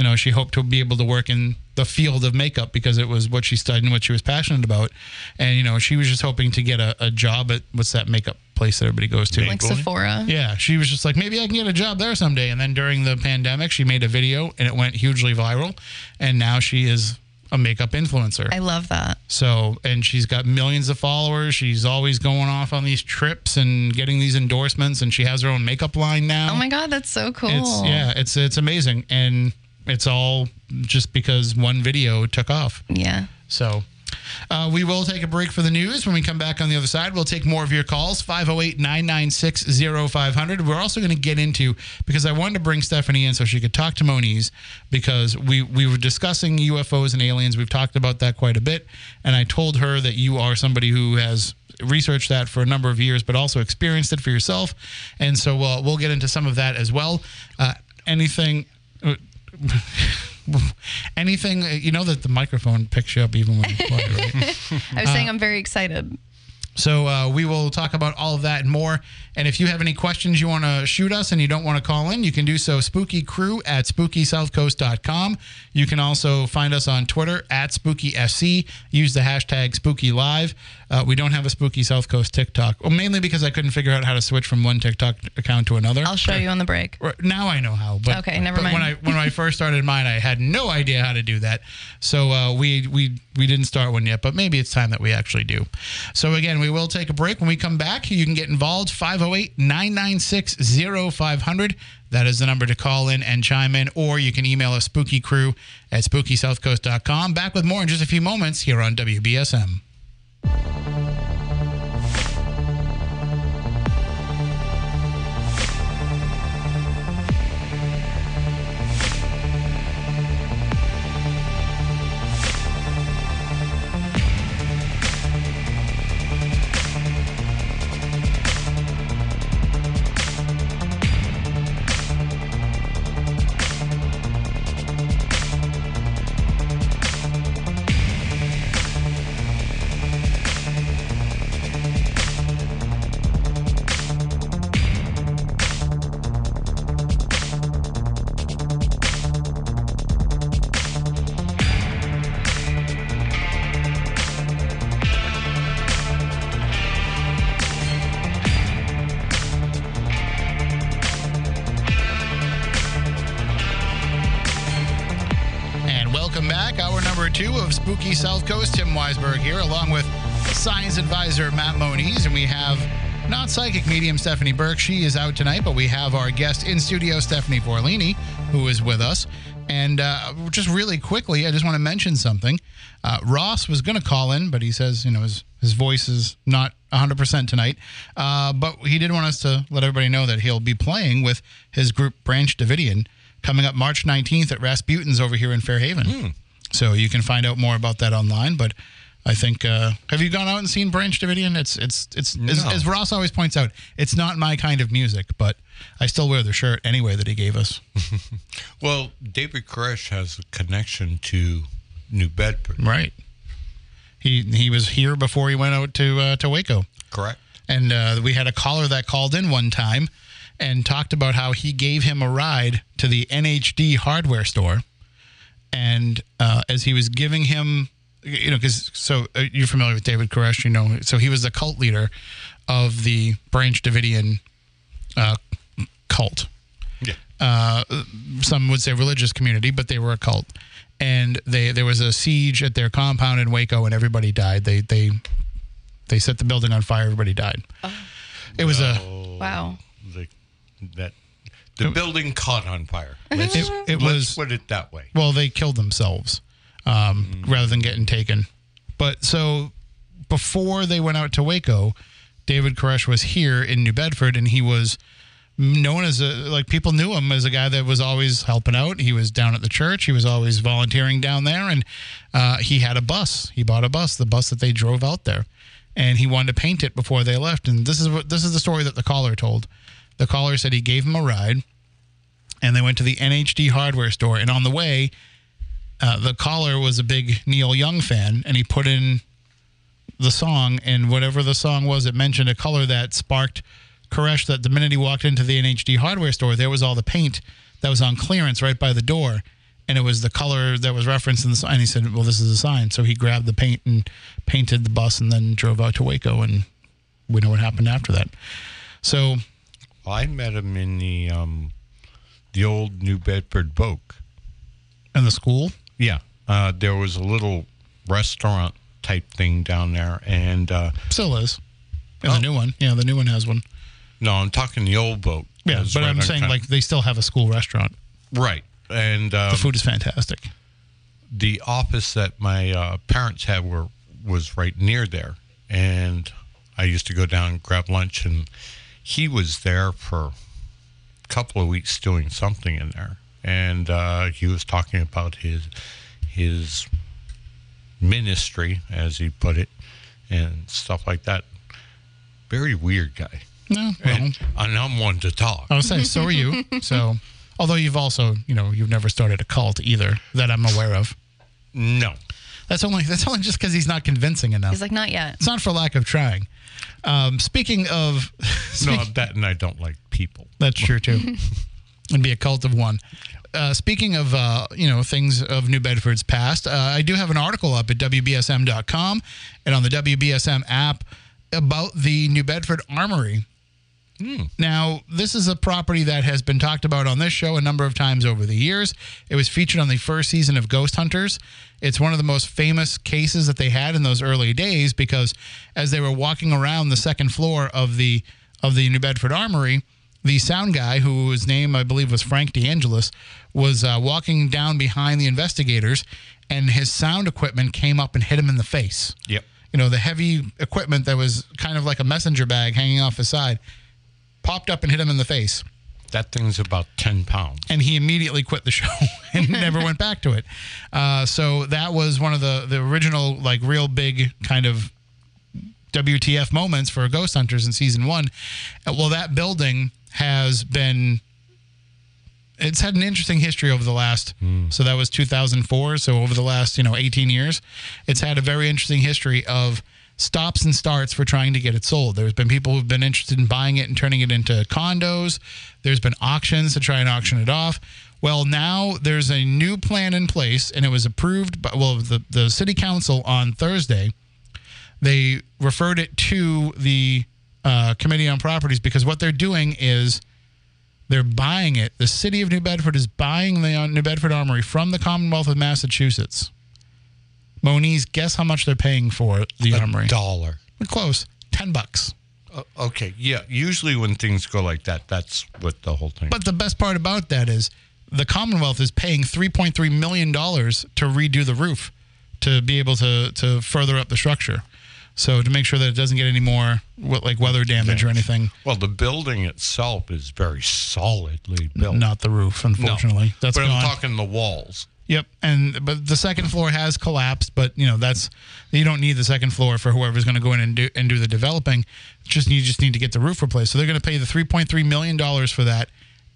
you know, she hoped to be able to work in the field of makeup because it was what she studied and what she was passionate about. And, you know, she was just hoping to get a, a job at what's that makeup place that everybody goes to? like Maybelline? sephora Yeah, she was just like, maybe I can get a job there someday. And then during the pandemic, she made a video and it went hugely viral. And now she is a makeup influencer. i love that So, and she's got millions of followers. She's always going off on these trips and getting these endorsements. And she has her own makeup line now. oh my god that's so cool It's yeah, it's it's amazing, and it's all just because one video took off. yeah So uh, we will take a break for the news. When we come back on the other side, we'll take more of your calls 508 996 0500. We're also going to get into, because I wanted to bring Stephanie in so she could talk to Moniz, because we, we were discussing UFOs and aliens. We've talked about that quite a bit. And I told her that you are somebody who has researched that for a number of years, but also experienced it for yourself. And so we'll, we'll get into some of that as well. Uh, anything. Anything you know that the microphone picks you up even when you're quiet, right? i was saying uh, i'm very excited So uh, we will talk about all of that and more. And if you have any questions you want to shoot us and you don't want to call in, you can do so spooky crew at spookysouthcoast.com. You can also find us on Twitter at spookysc. Use the hashtag spooky live. Uh, we don't have a Spooky Southcoast TikTok, well, mainly because I couldn't figure out how to switch from one TikTok account to another. i'll show you on the break Now I know how. But Okay, never but mind. When I when I I first started mine, I had no idea how to do that. So uh, we we we didn't start one yet, but maybe it's time that we actually do. So again, we will take a break. When we come back, you can get involved 508-996-0500. That is the number to call in and chime in, or you can email us spooky crew at spookysouthcoast.com. Back with more in just a few moments here on WBSM. Medium Stephanie Burke. She is out tonight, but we have our guest in studio, Stephanie Forlini, who is with us. And uh, just really quickly, I just want to mention something. Uh, Ross was going to call in, but he says, you know, his, his voice is not 100% tonight. Uh, but he did want us to let everybody know that he'll be playing with his group Branch Davidian coming up March 19th at Rasputin's over here in Fairhaven. So you can find out more about that online. But I think uh, have you gone out and seen Branch Davidian? It's it's it's as, No. as Ross always points out, it's not my kind of music, but I still wear the shirt anyway that he gave us. Well, David Koresh has a connection to New Bedford, Right. He he was here before he went out to uh, to Waco. correct? And uh, we had a caller that called in one time and talked about how he gave him a ride to the NHD hardware store. And uh, as he was giving him, you know, because so uh, you're familiar with David Koresh, you know, so he was the cult leader of the Branch Davidian uh, cult Yeah. uh, some would say religious community, but they were a cult. And they there was a siege at their compound in Waco, and everybody died. They they they set the building on fire. Everybody died. It was a Wow. The, that the building caught on fire. Let's, it, it let's was put it that way. well, they killed themselves um, rather than getting taken. But so before they went out to Waco, David Koresh was here in New Bedford, and he was known as a like people knew him as a guy that was always helping out. He was down at the church. He was always volunteering down there, and uh, he had a bus. He bought a bus, the bus that they drove out there, and he wanted to paint it before they left. And this is what this is the story that the caller told. The caller said he gave him a ride, and they went to the NHD hardware store. And on the way, uh, the caller was a big Neil Young fan, and he put in the song, and whatever the song was, it mentioned a color that sparked Koresh that the minute he walked into the NHD hardware store, there was all the paint that was on clearance right by the door. And it was the color that was referenced in the sign. And he said, Well, this is a sign. So he grabbed the paint and painted the bus and then drove out to Waco. And we know what happened after that. So, I met him in the um, the old New Bedford Voke, in the school, Yeah, uh, there was a little restaurant type thing down there, and uh, still is. And Oh. the new one. Yeah, the new one has one. no, I'm talking the old boat. Yeah, but right I'm saying like they still have a school restaurant. right, and um, The food is fantastic. the office that my uh, parents had were was right near there, and I used to go down and grab lunch, and he was there for a couple of weeks doing something in there, and uh, he was talking about his his ministry, as he put it, and stuff like that. Very weird guy, No, well, and, and I'm one to talk. I was saying so are you. So, although you've also, you know, you've never started a cult either that I'm aware of. No, That's only that's only just because he's not convincing enough. He's like, not yet. it's not for lack of trying. Um, speaking of, no, speak- that and I don't like people. that's true too. and be a cult of one. Uh, speaking of uh, you know things of New Bedford's past, uh, I do have an article up at wbsm.com and on the WBSM app about the New Bedford Armory Now, this is a property that has been talked about on this show a number of times over the years. It was featured on the first season of Ghost Hunters. It's one of the most famous cases that they had in those early days because as they were walking around the second floor of the of the New Bedford Armory, the sound guy, whose name I believe was Frank DeAngelis, was uh, walking down behind the investigators, and his sound equipment came up and hit him in the face Yep. you know, the heavy equipment that was kind of like a messenger bag hanging off his side popped up and hit him in the face. That thing's about 10 pounds. And he immediately quit the show and never went back to it. Uh, so that was one of the, the original, like, real big kind of WTF moments for Ghost Hunters in season one. Uh, Well, that building has been. It's had an interesting history over the last. So that was 2004. So over the last, you know, 18 years, it's had a very interesting history of stops and starts for trying to get it sold. There's been people who've been interested in buying it and turning it into condos. There's been auctions to try and auction it off. Well, now there's a new plan in place, and it was approved by well the the city council on Thursday they referred it to the uh, Committee on Properties because what they're doing is they're buying it. The city of New Bedford is buying the uh, New Bedford Armory from the Commonwealth of Massachusetts. Moniz, guess how much they're paying for the A armory? dollar. Close, ten bucks. Uh, okay. Yeah. Usually when things go like that, that's what the whole thing. But the best part about that is the Commonwealth is paying three point three million dollars to redo the roof to be able to to further up the structure. So to make sure that it doesn't get any more like weather damage or anything. well, the building itself is very solidly built. Not the roof, No. unfortunately. That's but gone. I'm talking the walls. Yep, and but the second floor has collapsed, but you know that's you don't need the second floor for whoever's going to go in and do and do the developing. Just you just need to get the roof replaced. So they're going to pay the three point three million dollars for that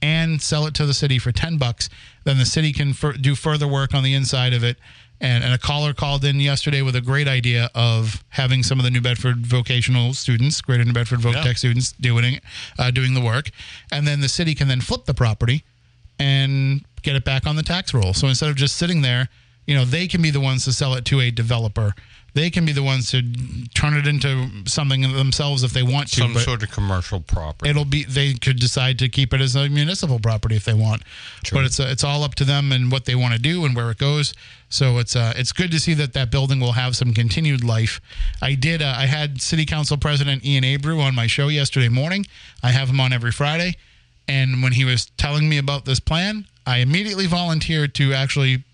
and sell it to the city for ten bucks. Then the city can do further work on the inside of it. And, and a caller called in yesterday with a great idea of having some of the New Bedford vocational students, Greater New Bedford Voc Yeah. Tech students, doing uh, doing the work, and then the city can then flip the property and get it back on the tax roll. So instead of just sitting there, you know, they can be the ones to sell it to a developer. They can be the ones to turn it into something themselves if they want to. Some sort of commercial property. it'll be they could decide to keep it as a municipal property if they want. True. But it's uh it's all up to them and what they want to do and where it goes. So it's uh, it's good to see that that building will have some continued life. I did uh, I had City Council President Ian Abreu on my show yesterday morning. I have him on every Friday, and when he was telling me about this plan, I immediately volunteered to actually,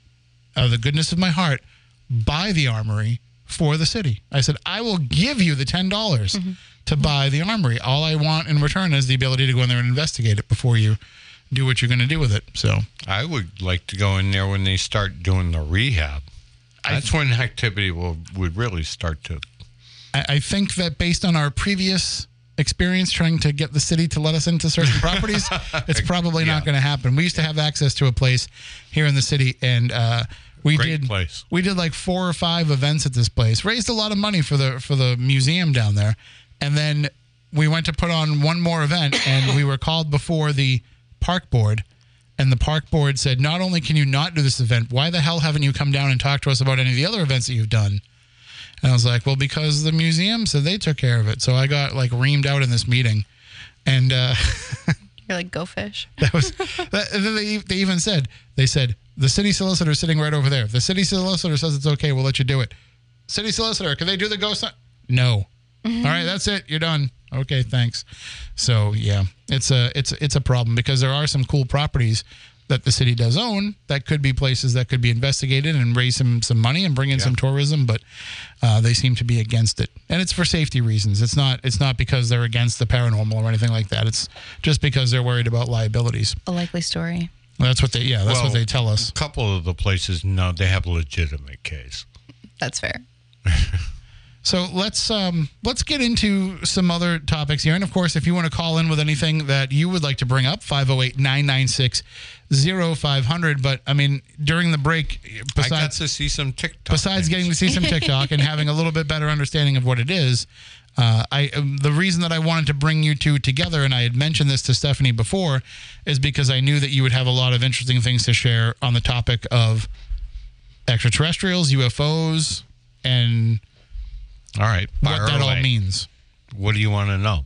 out of the goodness of my heart, buy the armory for the city. I said, I will give you the ten dollars to buy the armory. All I want in return is the ability to go in there and investigate it before you do what you're going to do with it. So I would like to go in there when they start doing the rehab. That's when activity will would really start to. I, I think that based on our previous experience trying to get the city to let us into certain properties, it's probably not going to happen. We used to have access to a place here in the city, and uh, we Great did place. we did like four or five events at this place. Raised a lot of money for the for the museum down there, and then we went to put on one more event, and we were called before the park board. And the park board said, not only can you not do this event, why the hell haven't you come down and talked to us about any of the other events that you've done? And I was like, well, because the museum said they took care of it. So I got like reamed out in this meeting. And uh, You're like, go fish. that was, that, they, they even said, they said, the city solicitor is sitting right over there. The city solicitor says it's okay, we'll let you do it. City solicitor, can they do the ghost? hunt? No. Mm-hmm. All right, that's it. You're done. Okay, thanks. So yeah, it's a it's it's a problem because there are some cool properties that the city does own that could be places that could be investigated and raise some some money and bring in some tourism, but uh, they seem to be against it, and it's for safety reasons. It's not it's not because they're against the paranormal or anything like that. It's just because they're worried about liabilities. A likely story. That's what they yeah that's what they tell us. A couple of the places, no, they have a legitimate case. That's fair. So let's um, let's get into some other topics here. And of course, if you want to call in with anything that you would like to bring up, 508 996 0500. But I mean, during the break, I got besides, to see some TikTok. besides things. getting to see some TikTok and having a little bit better understanding of what it is, uh, I um, the reason that I wanted to bring you two together, and I had mentioned this to Stephanie before, is because I knew that you would have a lot of interesting things to share on the topic of extraterrestrials, UFOs, and All right, what fire that all means. What do you want to know?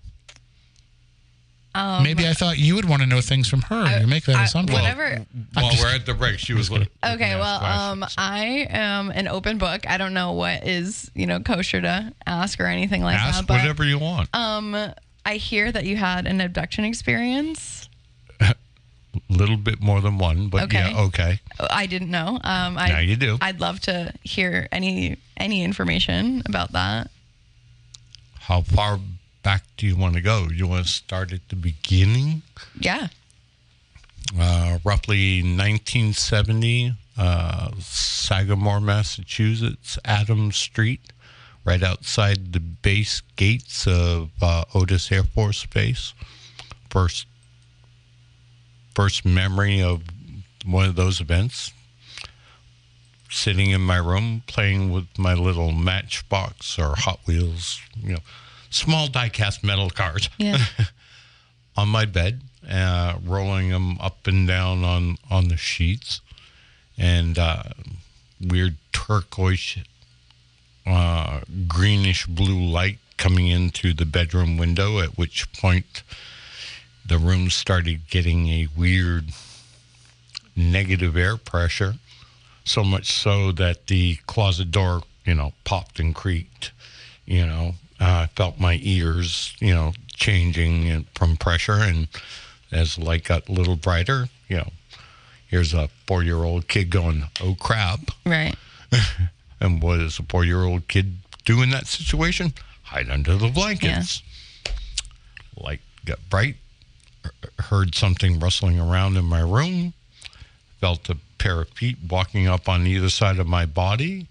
Maybe I thought you would want to know things from her. you make that I- assumption. whatever. While we're at the break, she was looking. Okay, well, um. I am an open book. I don't know what is you know kosher to ask or anything like ask that. But whatever you want. um, I hear that you had an abduction experience. A little bit more than one, but Okay. yeah, okay. I didn't know. Um, I, Now you do. I'd love to hear any any information about that. How far back do you want to go? You want to start at the beginning? Yeah. uh, roughly 1970, uh, Sagamore, Massachusetts, Adams Street, right outside the base gates of uh, Otis Air Force Base. First, first memory of one of those events. Sitting in my room playing with my little Matchbox or Hot Wheels, you know, small die-cast metal cars Yeah. on my bed, uh, rolling them up and down on on the sheets, and uh, weird turquoise, uh, greenish blue light coming in through the bedroom window. At which point, the room started getting a weird negative air pressure, so much so that the closet door, you know, popped and creaked. You know, uh, I felt my ears, you know, changing from pressure, and as the light got a little brighter, you know, here's a four-year-old kid going, "Oh crap!" Right. And what does a four-year-old kid do in that situation? Hide under the blankets. Light got bright. He- Heard something rustling around in my room. Felt a pair of feet walking up on either side of my body.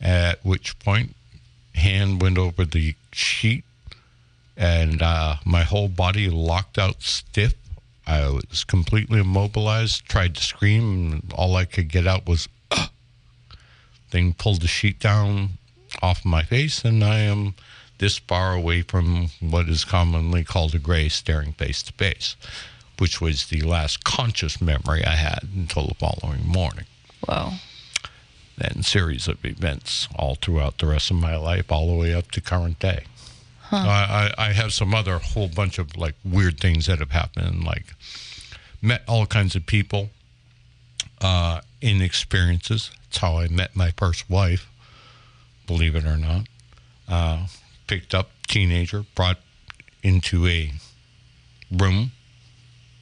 At which point, hand went over the sheet, and uh, my whole body locked out stiff. I was completely immobilized. Tried to scream, and all I could get out was thing pulled the sheet down off my face, and I am this far away from what is commonly called a gray, staring face to face, which was the last conscious memory I had until the following morning. Whoa. Then series of events all throughout the rest of my life, all the way up to current day. I, I I have some other whole bunch of like weird things that have happened, like met all kinds of people uh, in experiences. It's how I met my first wife, believe it or not. Uh, picked up teenager, brought into a room,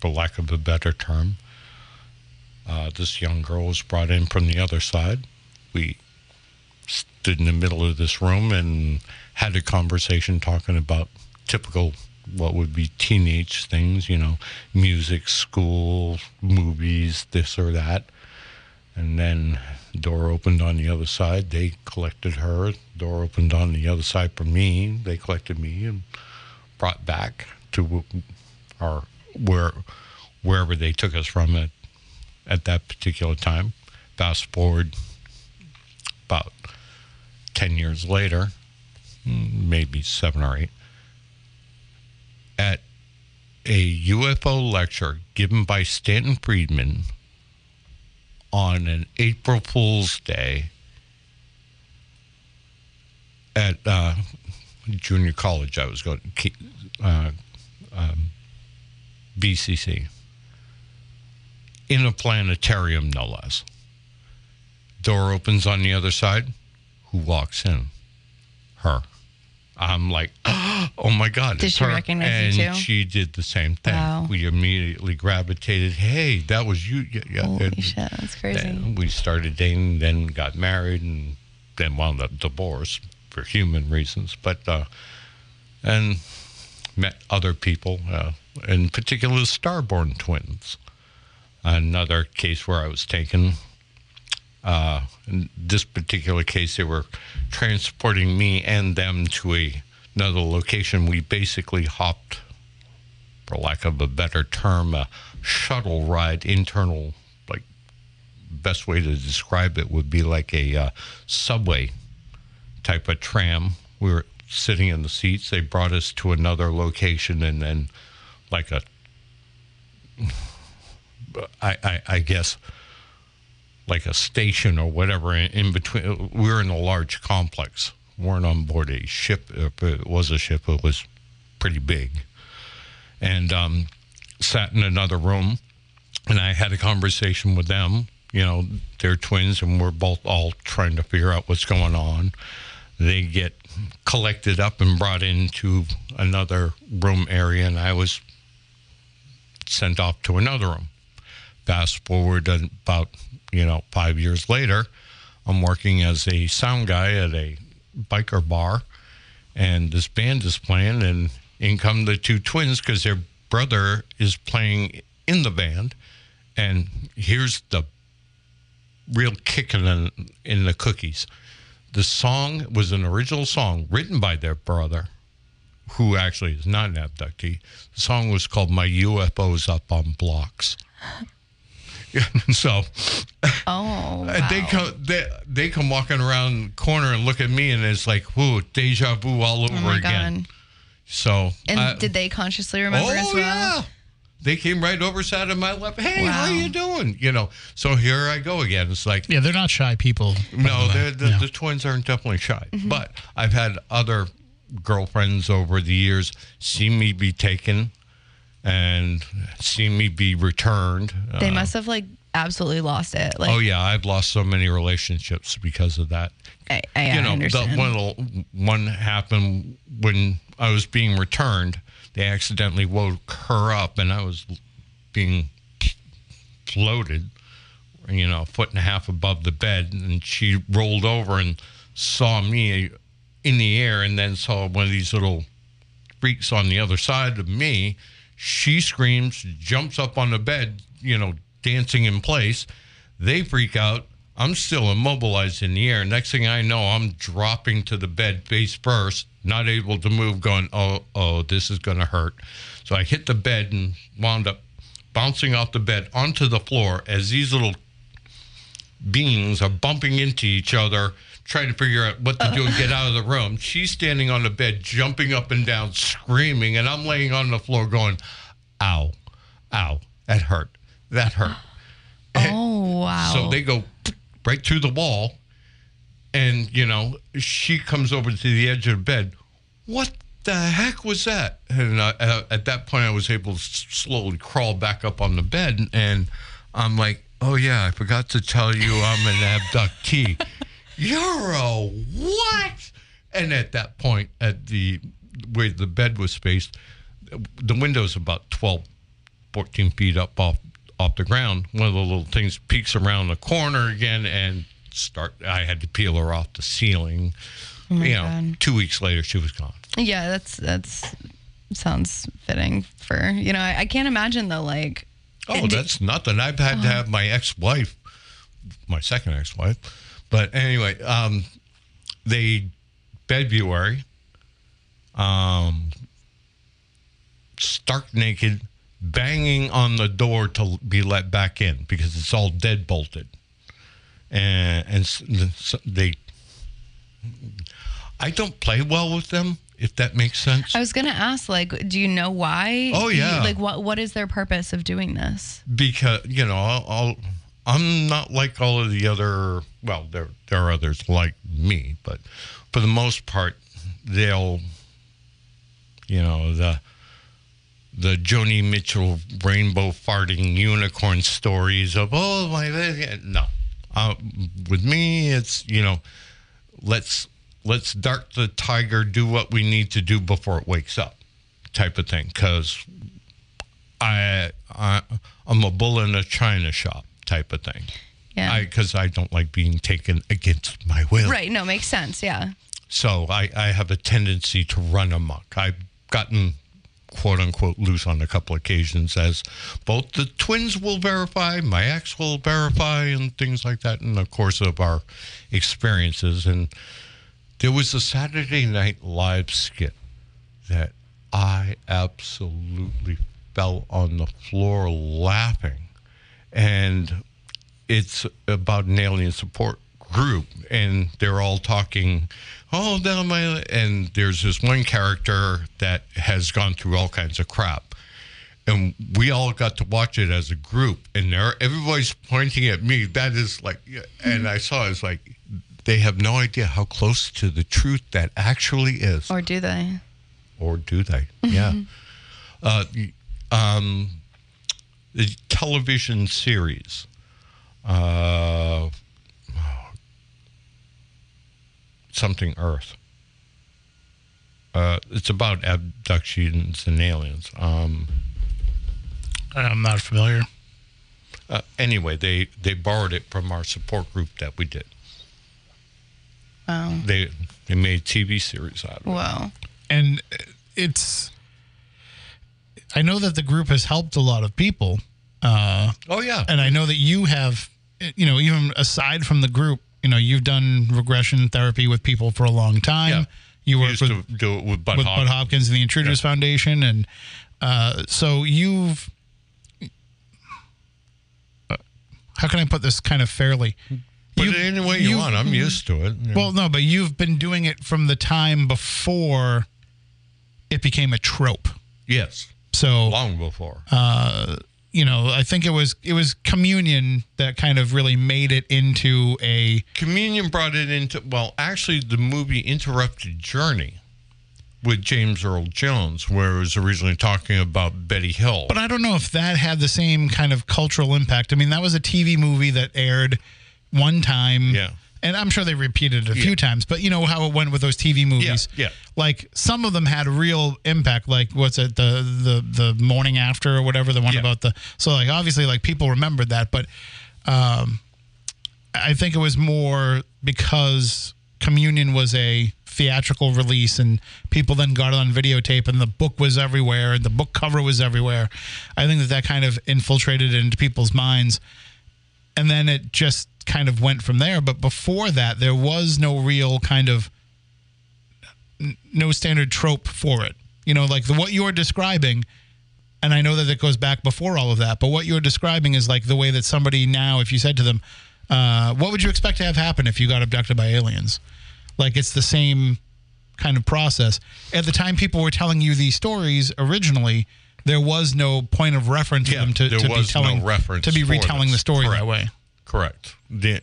for lack of a better term. Uh, this young girl was brought in from the other side. We stood in the middle of this room and had a conversation talking about typical what would be teenage things, you know, music, school, movies, this or that. And then door opened on the other side. They collected her. Door opened on the other side for me. They collected me and brought back to our where wherever they took us from at at that particular time. Fast forward about ten years later, maybe seven or eight, at a UFO lecture given by Stanton Friedman on an April Fool's Day at uh, junior college. I was going to uh, um, BCC in a planetarium, no less. Door opens on the other side. Who walks in? Her. I'm like, oh my God. Did she her. recognize you and too? she did the same thing. Wow. We immediately gravitated. Hey, that was you. Yeah, yeah. Holy And shit, that's crazy. we started dating, then got married, and then wound up divorced for human reasons. But uh, and met other people, uh, in particular the Starborn twins. Another case where I was taken. Uh, in this particular case, they were transporting me and them to a, another location. We basically hopped, for lack of a better term, a shuttle ride, internal, like, best way to describe it would be like a uh, subway type of tram. We were sitting in the seats. They brought us to another location and then, like a, I, I, I guess, like a station or whatever in, in between. We were in a large complex. We weren't on board a ship. If it was a ship, it was pretty big. and um, sat in another room, and I had a conversation with them. You know, they're twins, and we're both all trying to figure out what's going on. They get collected up and brought into another room area, and I was sent off to another room. Fast forward about you know five years later, I'm working as a sound guy at a biker bar, and this band is playing, and in come the two twins because their brother is playing in the band, and here's the real kick in in the cookies. The song was an original song written by their brother, who actually is not an abductee. The song was called "My UFO's Up on Blocks." so Oh, they come they, they come walking around the corner and look at me and it's like whoo deja vu all over Oh my again god! so And I- did they consciously remember oh as well? yeah they came right over sat in my lap hey how Wow. you doing you know so here i go again it's like Yeah, they're not shy people. no the the, Yeah. the twins aren't definitely shy Mm-hmm. but i've had other girlfriends over the years see me be taken and see me be returned They Uh, must have like absolutely lost it. Like, oh yeah i've lost so many relationships because of that I, I, you know, the one one happened when I was being returned. They accidentally woke her up, and I was being floated, you know, a foot and a half above the bed, and she rolled over and saw me in the air, and then saw one of these little freaks on the other side of me. She screams, jumps up on the bed, you know, dancing in place. They freak out. I'm still immobilized in the air. Next thing I know, I'm dropping to the bed face first, not able to move, going, oh, oh, this is going to hurt. So I hit the bed and wound up bouncing off the bed onto the floor as these little beings are bumping into each other, trying to figure out what to do and get out of the room. She's standing on the bed, jumping up and down, screaming, and I'm laying on the floor going, ow, ow, that hurt, that hurt. oh wow! So they go right through the wall, and you know she comes over to the edge of the bed. What the heck was that? And uh, uh, at that point, I was able to slowly crawl back up on the bed, and I'm like, "Oh yeah, I forgot to tell you, I'm an abductee." You're a what? And at that point, at the where the bed was spaced, the window's about 12, 14 feet up off off the ground. One of the little things peeks around the corner again and start. I had to peel her off the ceiling. Oh you know, God. two weeks later, she was gone. yeah, that's that's sounds fitting for you know. I, I can't imagine though. Like, Oh, that's did- that's nothing. I've had to oh. have my ex-wife, my second ex-wife, but anyway, um, they February, um, stark naked, banging on the door to be let back in because it's all dead bolted, and and s- s- they. I don't play well with them, if that makes sense. I was gonna ask, like, do you know why? Oh, Do you- yeah. like, what what is their purpose of doing this? because you know I'll, I'll I'm not like all of the other well there there are others like me but for the most part they'll you know the the Joni Mitchell rainbow farting unicorn stories of oh my no. Uh, with me it's you know let's let's dart the tiger do what we need to do before it wakes up type of thing because I, I I'm a bull in a china shop type of thing. Yeah. Because I, don't like being taken against my will. right. No, makes sense. Yeah. So I, I have a tendency to run amok. I've gotten quote unquote loose on a couple occasions as both the twins will verify, my ex will verify, and things like that in the course of our experiences. And there was a Saturday Night Live skit that I absolutely fell on the floor laughing. And it's about an alien support group, and they're all talking, oh, down my. And there's this one character that has gone through all kinds of crap. And we all got to watch it as a group, and there everybody's pointing at me. That is like, and I saw it's like they have no idea how close to the truth that actually is Or do they? or do they? Yeah. Uh, um, the television series. Uh, something Earth. Uh, it's about abductions and aliens. Um, I'm not familiar. uh, anyway, they, they borrowed it from our support group that we did. Wow. They they made TV series out of it. Wow. and it's i know that the group has helped a lot of people uh, Oh yeah, and i know that you have you know even aside from the group you know you've done regression therapy with people for a long time Yeah. you we work used with, to do it with Bud with Hopkins. bud hopkins and the intruders foundation and uh, so you've uh, how can i put this kind of fairly Put You- it any way you, you- want. I'm used to it. know. well, no, but you've been doing it from the time before it became a trope. yes, So, long before. uh, you know, I think it was it was communion that kind of really made it into a Communion brought it into well, actually, the movie Interrupted Journey with James Earl Jones, where it was originally talking about Betty Hill. But I don't know if that had the same kind of cultural impact. I mean, that was a TV movie that aired one time. Yeah. And I'm sure they repeated it a few times, but you know how it went with those TV movies. yeah. Like some of them had a real impact. Like what's it, the the the morning after or whatever, the one Yeah. about the so like obviously like people remembered that, but um I think it was more because Communion was a theatrical release and people then got it on videotape and the book was everywhere and the book cover was everywhere. I think that that kind of infiltrated into people's minds. And then it just kind of went from there. But before that, there was no real kind of no standard trope for it. You know, like the, what you're describing, and I know that it goes back before all of that, but what you're describing is like the way that somebody now, if you said to them, uh, what would you expect to have happen if you got abducted by aliens? Like it's the same kind of process. At the time people were telling you these stories originally, there was no point of reference Yeah, for them to, to be was no telling reference to be retelling the story Correct. that way. Correct. The,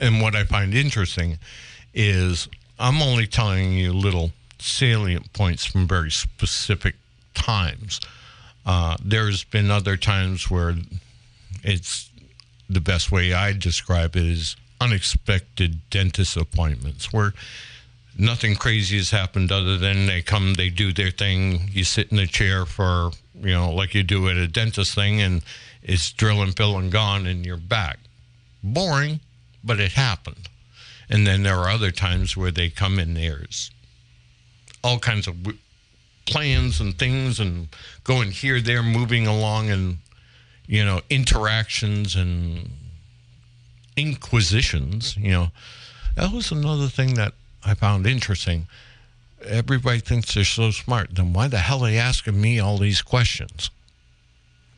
and what I find interesting is I'm only telling you little salient points from very specific times. Uh, there's been other times where it's the best way I describe it is unexpected dentist appointments where nothing crazy has happened other than they come, they do their thing. You sit in a chair for, you know, like you do at a dentist thing, and it's drill and fill and gone, and you're back. Boring, but it happened. And then there are other times where they come in, there's all kinds of plans and things, and going here, there, moving along, and, you know, interactions and inquisitions, you know. That was another thing that I found interesting. Everybody thinks they're so smart. Then why the hell are they asking me all these questions?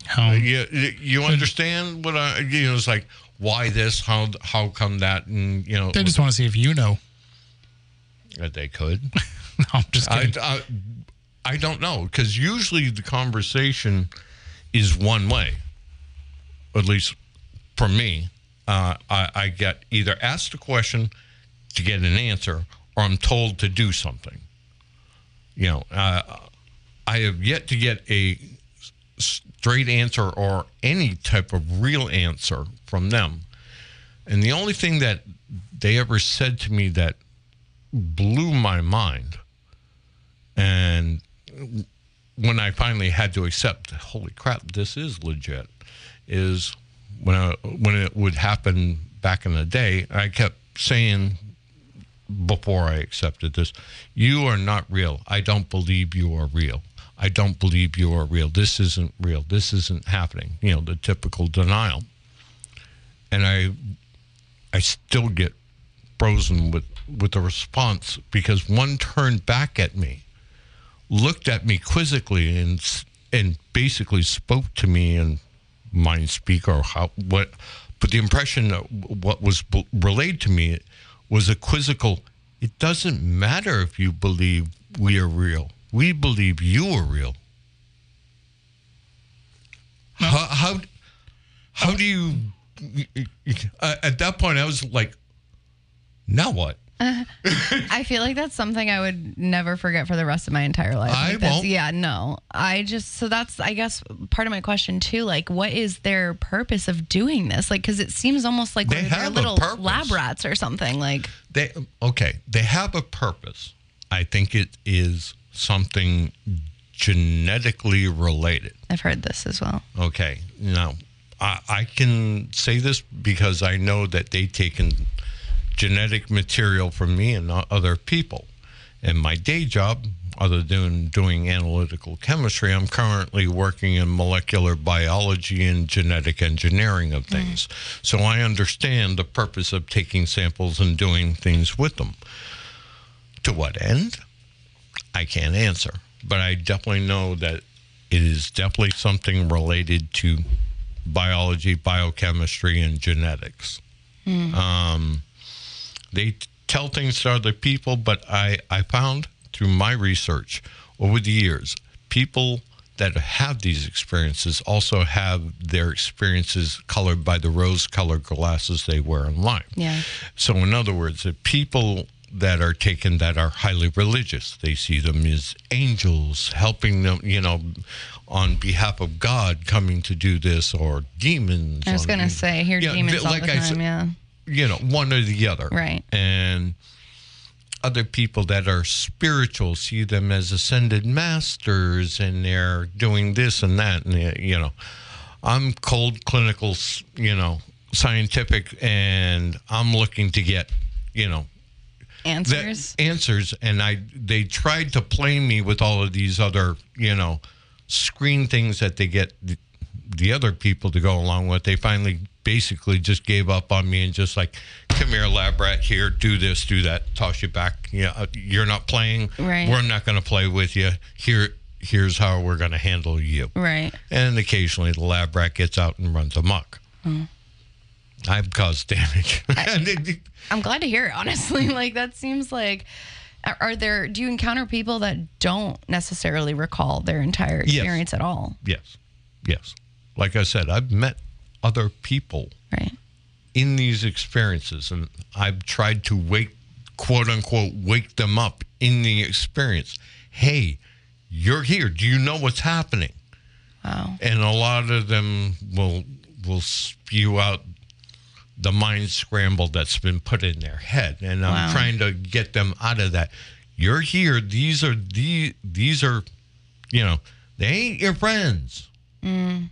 How, You, you understand what I, you know, it's like, why this? How, how come that? And, you know, they just want to see if you know. that they could. No, I'm just I, kidding. I, I don't know because usually the conversation is one way. At least for me, uh, I, I get either asked a question to get an answer, or I'm told to do something. You know, uh, I have yet to get a straight answer or any type of real answer from them. And the only thing that they ever said to me that blew my mind and when I finally had to accept, holy crap, this is legit, is when I, when it would happen back in the day, I kept saying before I accepted this, you are not real. I don't believe you are real. I don't believe you are real. This isn't real. This isn't happening. You know, the typical denial. And I I still get frozen with with the response because one turned back at me, looked at me quizzically, and and basically spoke to me in mind speak or how what, but the impression that what was relayed to me was a quizzical. It doesn't matter if you believe we are real. We believe you are real. How, how how do you? Uh, at that point, I was like, now what? I feel like that's something I would never forget for the rest of my entire life. I Like, won't. Yeah, no. I just so that's I guess part of my question too. Like, what is their purpose of doing this? Like, because it seems almost like They have little purpose. lab rats or something. Like, They okay. They have a purpose. I think it is something genetically related. I've heard this as well. Okay. Now, I, I can say this because I know that they've taken genetic material from me and other people. In my day job, other than doing analytical chemistry, I'm currently working in molecular biology and genetic engineering of things. So I understand the purpose of taking samples and doing things with them. To what end? I can't answer. But I definitely know that it is definitely something related to biology, biochemistry, and genetics. Um, they tell things to other people, but I, I found through my research over the years, people that have these experiences also have their experiences colored by the rose colored glasses they wear in life. Yeah. So, in other words, the people that are taken that are highly religious, they see them as angels helping them, you know, on behalf of God coming to do this, or demons. I was gonna say, I hear Yeah, demons all like the time. said- yeah. You know, one or the other. Right. And other people that are spiritual see them as ascended masters and they're doing this and that. And, you know, I'm cold, clinical, you know, scientific, and I'm looking to get, you know, Answers. answers and i they tried to play me with all of these other you know screen things that they get the, the other people to go along with they finally basically just gave up on me and just like come here lab rat here do this do that toss you back yeah uh, you're not playing Right. we're not going to play with you here here's how we're going to handle you right. and occasionally the lab rat gets out and runs amok i've caused damage I'm glad to hear it, honestly. like that seems like are- there do you encounter people that don't necessarily recall their entire Yes. experience at all? Yes. Yes. Like I said, I've met other people Right. in these experiences and I've tried to wake quote unquote wake them up in the experience. Hey, you're here. Do you know what's happening? Wow. And a lot of them will will spew out the mind scramble that's been put in their head. And I'm Wow. trying to get them out of that. You're here. These are the these are you know, they ain't your friends. They're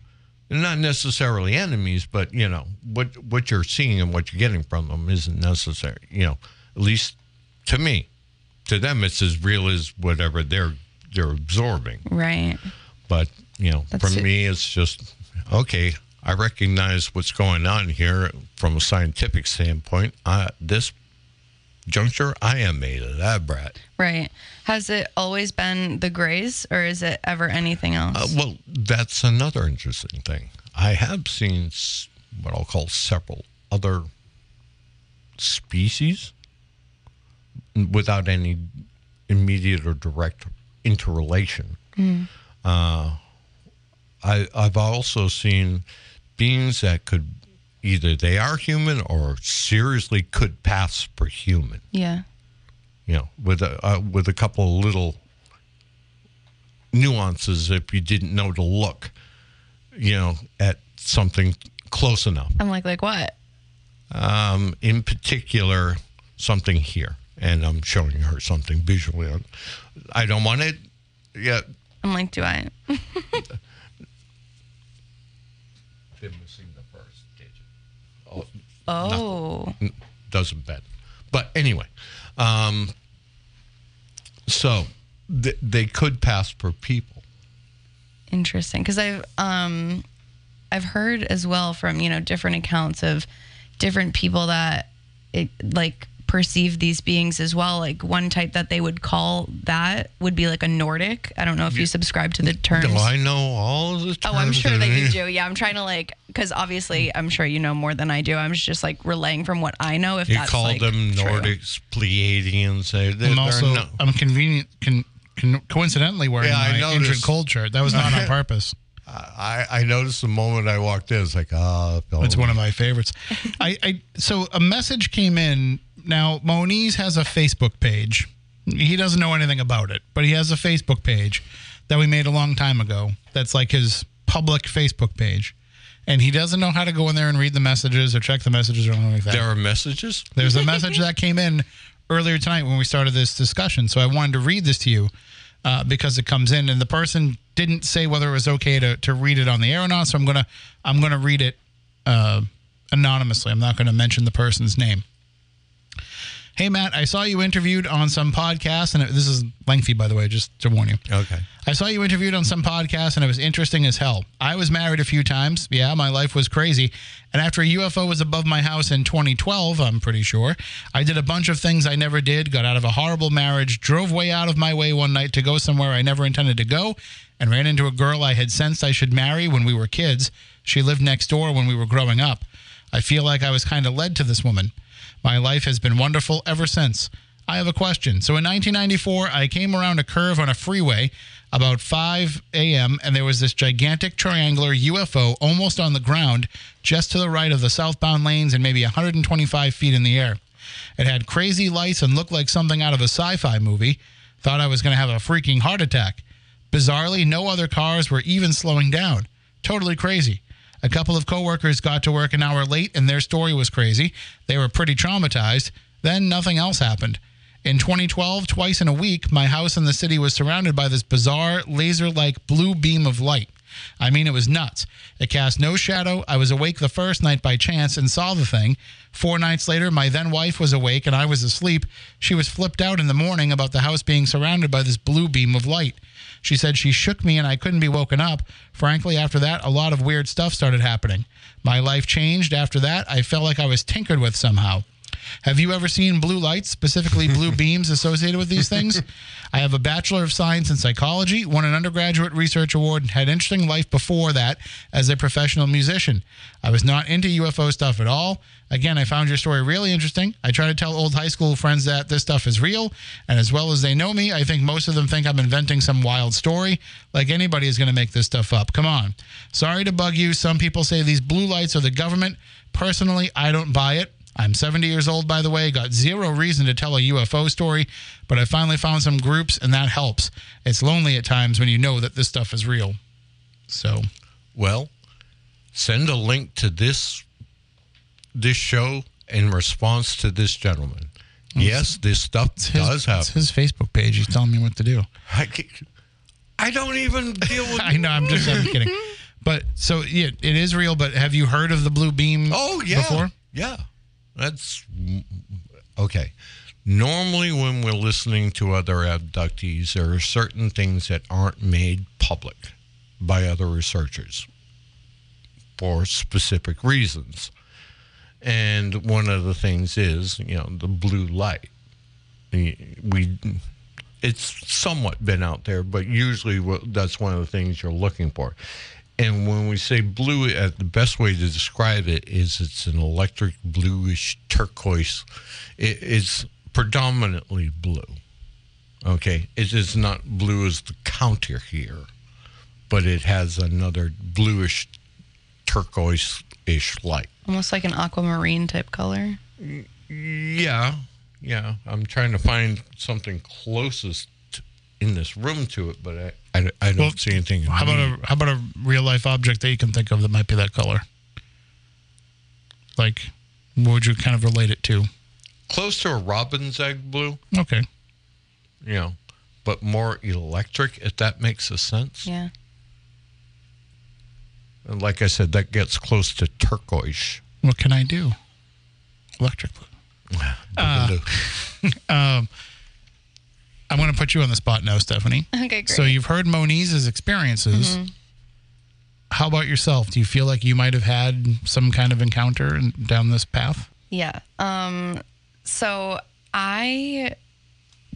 not necessarily enemies, but you know what what you're seeing and what you're getting from them isn't necessary. You know, at least to me, to them, it's as real as whatever they're they're absorbing. Right. But you know, That's for it. me, it's just okay. I recognize what's going on here from a scientific standpoint. I, this juncture, I am a lab rat. Right. Has it always been the grays or is it ever anything else? Uh, well, that's another interesting thing. I have seen what I'll call several other species without any immediate or direct interrelation. Uh, I, I've also seen beings that could either they are human or seriously could pass for human yeah. you know, with a uh, with a couple of little nuances if you didn't know to look, you know, at something close enough. I'm like like what? Um, in particular, something here, and I'm showing her something visually. I don't want it. Yeah, I'm like, do I? been missing the first digit. Oh, Oh. doesn't bend. But anyway, um, so th- they could pass for people. Interesting, because I've um, I've heard as well from you know different accounts of different people that it like perceive these beings as well. Like one type that they would call that would be like a Nordic. I don't know if you subscribe to the terms. Do I know all of the terms? Oh, I'm sure that that you do. Yeah, I'm trying to like because obviously I'm sure you know more than I do. I'm just like relaying from what I know. If You that's call like, them true. Nordics, Pleiadians. They, they're, And they're also, no- I'm convenient, con, con, coincidentally wearing Yeah, I my noticed. ancient cold shirt. That was not on purpose. I, I noticed the moment I walked in. It's like, ah, oh, It's one of my favorites. I, I so a message came in now Moniz has a Facebook page. He doesn't know anything about it, but he has a Facebook page that we made a long time ago. That's like his public Facebook page, and he doesn't know how to go in there and read the messages or check the messages or anything like that. There are messages. There's a message that came in earlier tonight when we started this discussion. So I wanted to read this to you uh, because it comes in, and the person didn't say whether it was okay to, to read it on the air or not. So I'm gonna I'm gonna read it uh, anonymously. I'm not gonna mention the person's name. Hey Matt, I saw you interviewed on some podcast, and it, this is lengthy, by the way, just to warn you. Okay. I saw you interviewed on some podcast and it was interesting as hell. I was married a few times. Yeah, my life was crazy. And after a UFO was above my house in 2012, I'm pretty sure, I did a bunch of things I never did, got out of a horrible marriage, drove way out of my way one night to go somewhere I never intended to go, and ran into a girl I had sensed I should marry when we were kids. She lived next door when we were growing up. I feel like I was kind of led to this woman. My life has been wonderful ever since. I have a question. So in 1994, I came around a curve on a freeway about 5 a.m., and there was this gigantic triangular UFO almost on the ground, just to the right of the southbound lanes and maybe 125 feet in the air. It had crazy lights and looked like something out of a sci fi movie. Thought I was going to have a freaking heart attack. Bizarrely, no other cars were even slowing down. Totally crazy. A couple of coworkers got to work an hour late and their story was crazy. They were pretty traumatized. Then nothing else happened. In 2012, twice in a week, my house in the city was surrounded by this bizarre laser like blue beam of light. I mean, it was nuts. It cast no shadow. I was awake the first night by chance and saw the thing. Four nights later, my then wife was awake and I was asleep. She was flipped out in the morning about the house being surrounded by this blue beam of light. She said she shook me and I couldn't be woken up. Frankly, after that, a lot of weird stuff started happening. My life changed after that. I felt like I was tinkered with somehow. Have you ever seen blue lights, specifically blue beams associated with these things? I have a Bachelor of Science in Psychology, won an undergraduate research award, and had an interesting life before that as a professional musician. I was not into UFO stuff at all. Again, I found your story really interesting. I try to tell old high school friends that this stuff is real, and as well as they know me, I think most of them think I'm inventing some wild story. Like anybody is going to make this stuff up. Come on. Sorry to bug you. Some people say these blue lights are the government. Personally, I don't buy it. I'm 70 years old, by the way, got zero reason to tell a UFO story, but I finally found some groups, and that helps. It's lonely at times when you know that this stuff is real. So, Well, send a link to this this show in response to this gentleman. Mm. Yes, this stuff it's his, does it's his Facebook page. He's telling me what to do. I, I don't even deal with. I know, I'm just I'm kidding. But so, yeah, it is real, but have you heard of the blue beam Oh yeah, before? yeah. That's okay. Normally, when we're listening to other abductees, there are certain things that aren't made public by other researchers for specific reasons. And one of the things is, you know, the blue light. We, it's somewhat been out there, but usually that's one of the things you're looking for. And when we say blue, uh, the best way to describe it is it's an electric bluish turquoise. It, it's predominantly blue. Okay, it is not blue as the counter here, but it has another bluish turquoise-ish light. Almost like an aquamarine type color. Yeah, yeah. I'm trying to find something closest in this room to it, but I, I, I don't Well, see anything. How about a how about a real life object that you can think of that might be that color? Like, what would you kind of relate it to? close to a robin's egg blue? Okay. you know, but more electric, if that makes a sense. Yeah. And like I said, that gets close to turquoise. What can I do? Electric blue. Blue. Um, I'm going to put you on the spot now, Stephanie. Okay, great. So you've heard Moniz's experiences. How about yourself? Do you feel like you might have had some kind of encounter down this path? Yeah. Um so I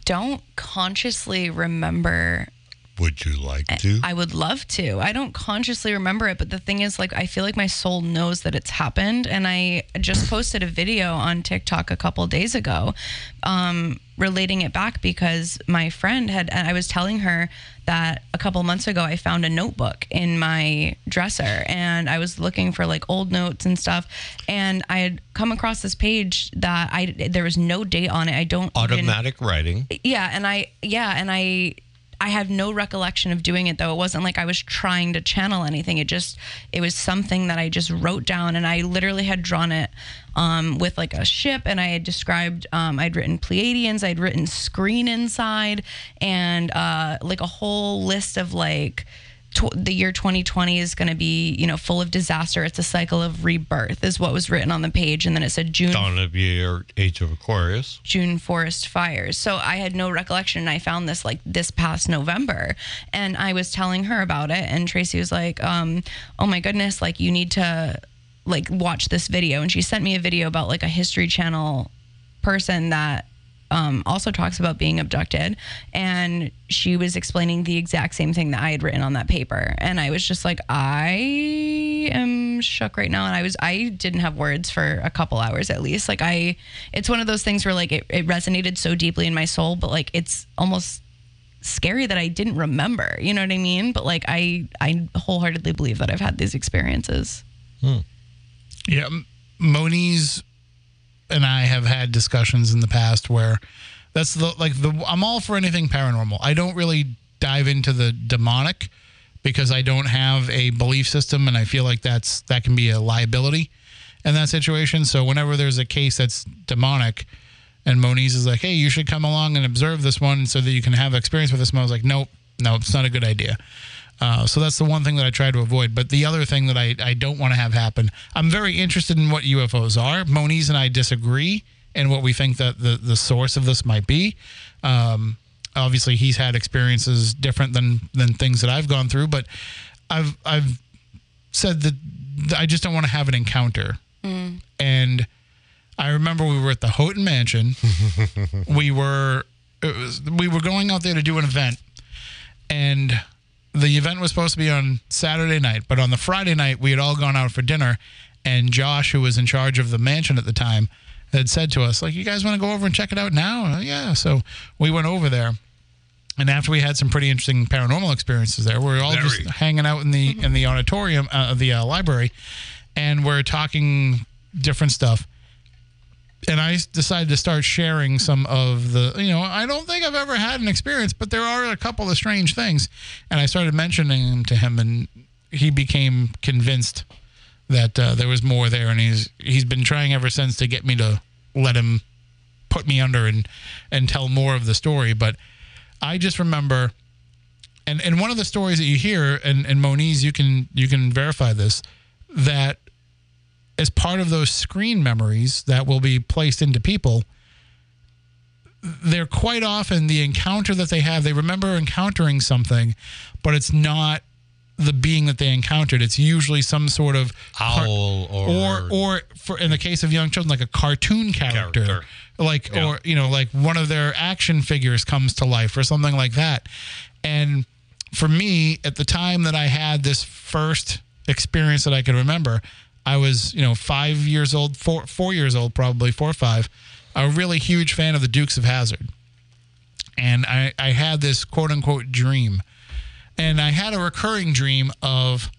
don't consciously remember Would you like to? I would love to. I don't consciously remember it, but the thing is, like, I feel like my soul knows that it's happened. And I just posted a video on TikTok a couple days ago, um, relating it back because my friend had, and I was telling her that a couple months ago I found a notebook in my dresser, and I was looking for like old notes and stuff, and I had come across this page that I there was no date on it. I don't even- Automatic writing. yeah and i yeah and i i have no recollection of doing it though. It wasn't like i was trying to channel anything. It just it was something that i just wrote down and i literally had drawn it um, with like a ship and i had described um, i'd written pleiadians i'd written screen inside and uh, like a whole list of like tw- the year 2020 is going to be you know full of disaster it's a cycle of rebirth is what was written on the page and then it said june Dawn of Year, Age of Aquarius. June forest fires. So I had no recollection. And I found this like this past November, and I was telling her about it, and Tracy was like, um, "Oh my goodness, like you need to like watch this video." And she sent me a video about like a History Channel person that um, also talks about being abducted, and she was explaining the exact same thing that I had written on that paper, and I was just like, I am shook right now, and I was I didn't have words for a couple hours at least. Like I, it's one of those things where like it, it resonated so deeply in my soul, but like it's almost scary that I didn't remember. You know what I mean? But like I I wholeheartedly believe that I've had these experiences. Yeah, M- Moniz and I have had discussions in the past where that's the like the I'm all for anything paranormal. I don't really dive into the demonic because I don't have a belief system and I feel like that's that can be a liability in that situation. So whenever there's a case that's demonic and Moniz is like, "Hey, you should come along and observe this one so that you can have experience with this." And I was like, "Nope, no, it's not a good idea." Uh, so that's the one thing that I try to avoid. But the other thing that I, I don't want to have happen, I'm very interested in what UFOs are. Moniz and I disagree in what we think that the, the source of this might be. Um, obviously, he's had experiences different than than things that I've gone through, but I've I've said that I just don't want to have an encounter. And I remember we were at the Houghton Mansion. we were it was, we were going out there to do an event, and the event was supposed to be on Saturday night, but on the Friday night we had all gone out for dinner, and Josh, who was in charge of the mansion at the time, had said to us like, "You guys want to go over and check it out now?" Uh, yeah, so we went over there. And after we had some pretty interesting paranormal experiences there, we were all just hanging out in the in the auditorium, uh, the uh, library, and we're talking different stuff and I decided to start sharing some of the, you know, I don't think I've ever had an experience, but there are a couple of strange things. And I started mentioning them to him, and he became convinced that uh, there was more there. And he's he's been trying ever since to get me to let him put me under and and tell more of the story. But I just remember, and and one of the stories that you hear, and and Moniz, you can you can verify this, that as part of those screen memories that will be placed into people, they're quite often the encounter that they have. They remember encountering something, but it's not the being that they encountered. It's usually some sort of car- Owl or, or or for in the case of young children, like a cartoon character, Character. like Yeah. or you know, like one of their action figures comes to life or something like that. And for me, at the time that I had this first experience that I could remember, I was you know five years old, four four years old, probably four or five. A really huge fan of the Dukes of Hazzard, and I I had this quote unquote dream, and I had a recurring dream of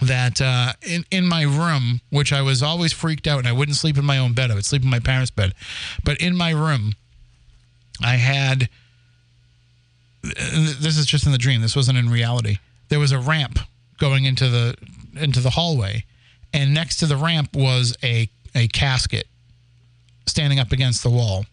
that uh, in in my room, which I was always freaked out, and I wouldn't sleep in my own bed. I would sleep in my parents' bed, but in my room, I had. This is just in the dream. This wasn't in reality. There was a ramp going into the into the hallway, and next to the ramp was a a casket standing up against the wall.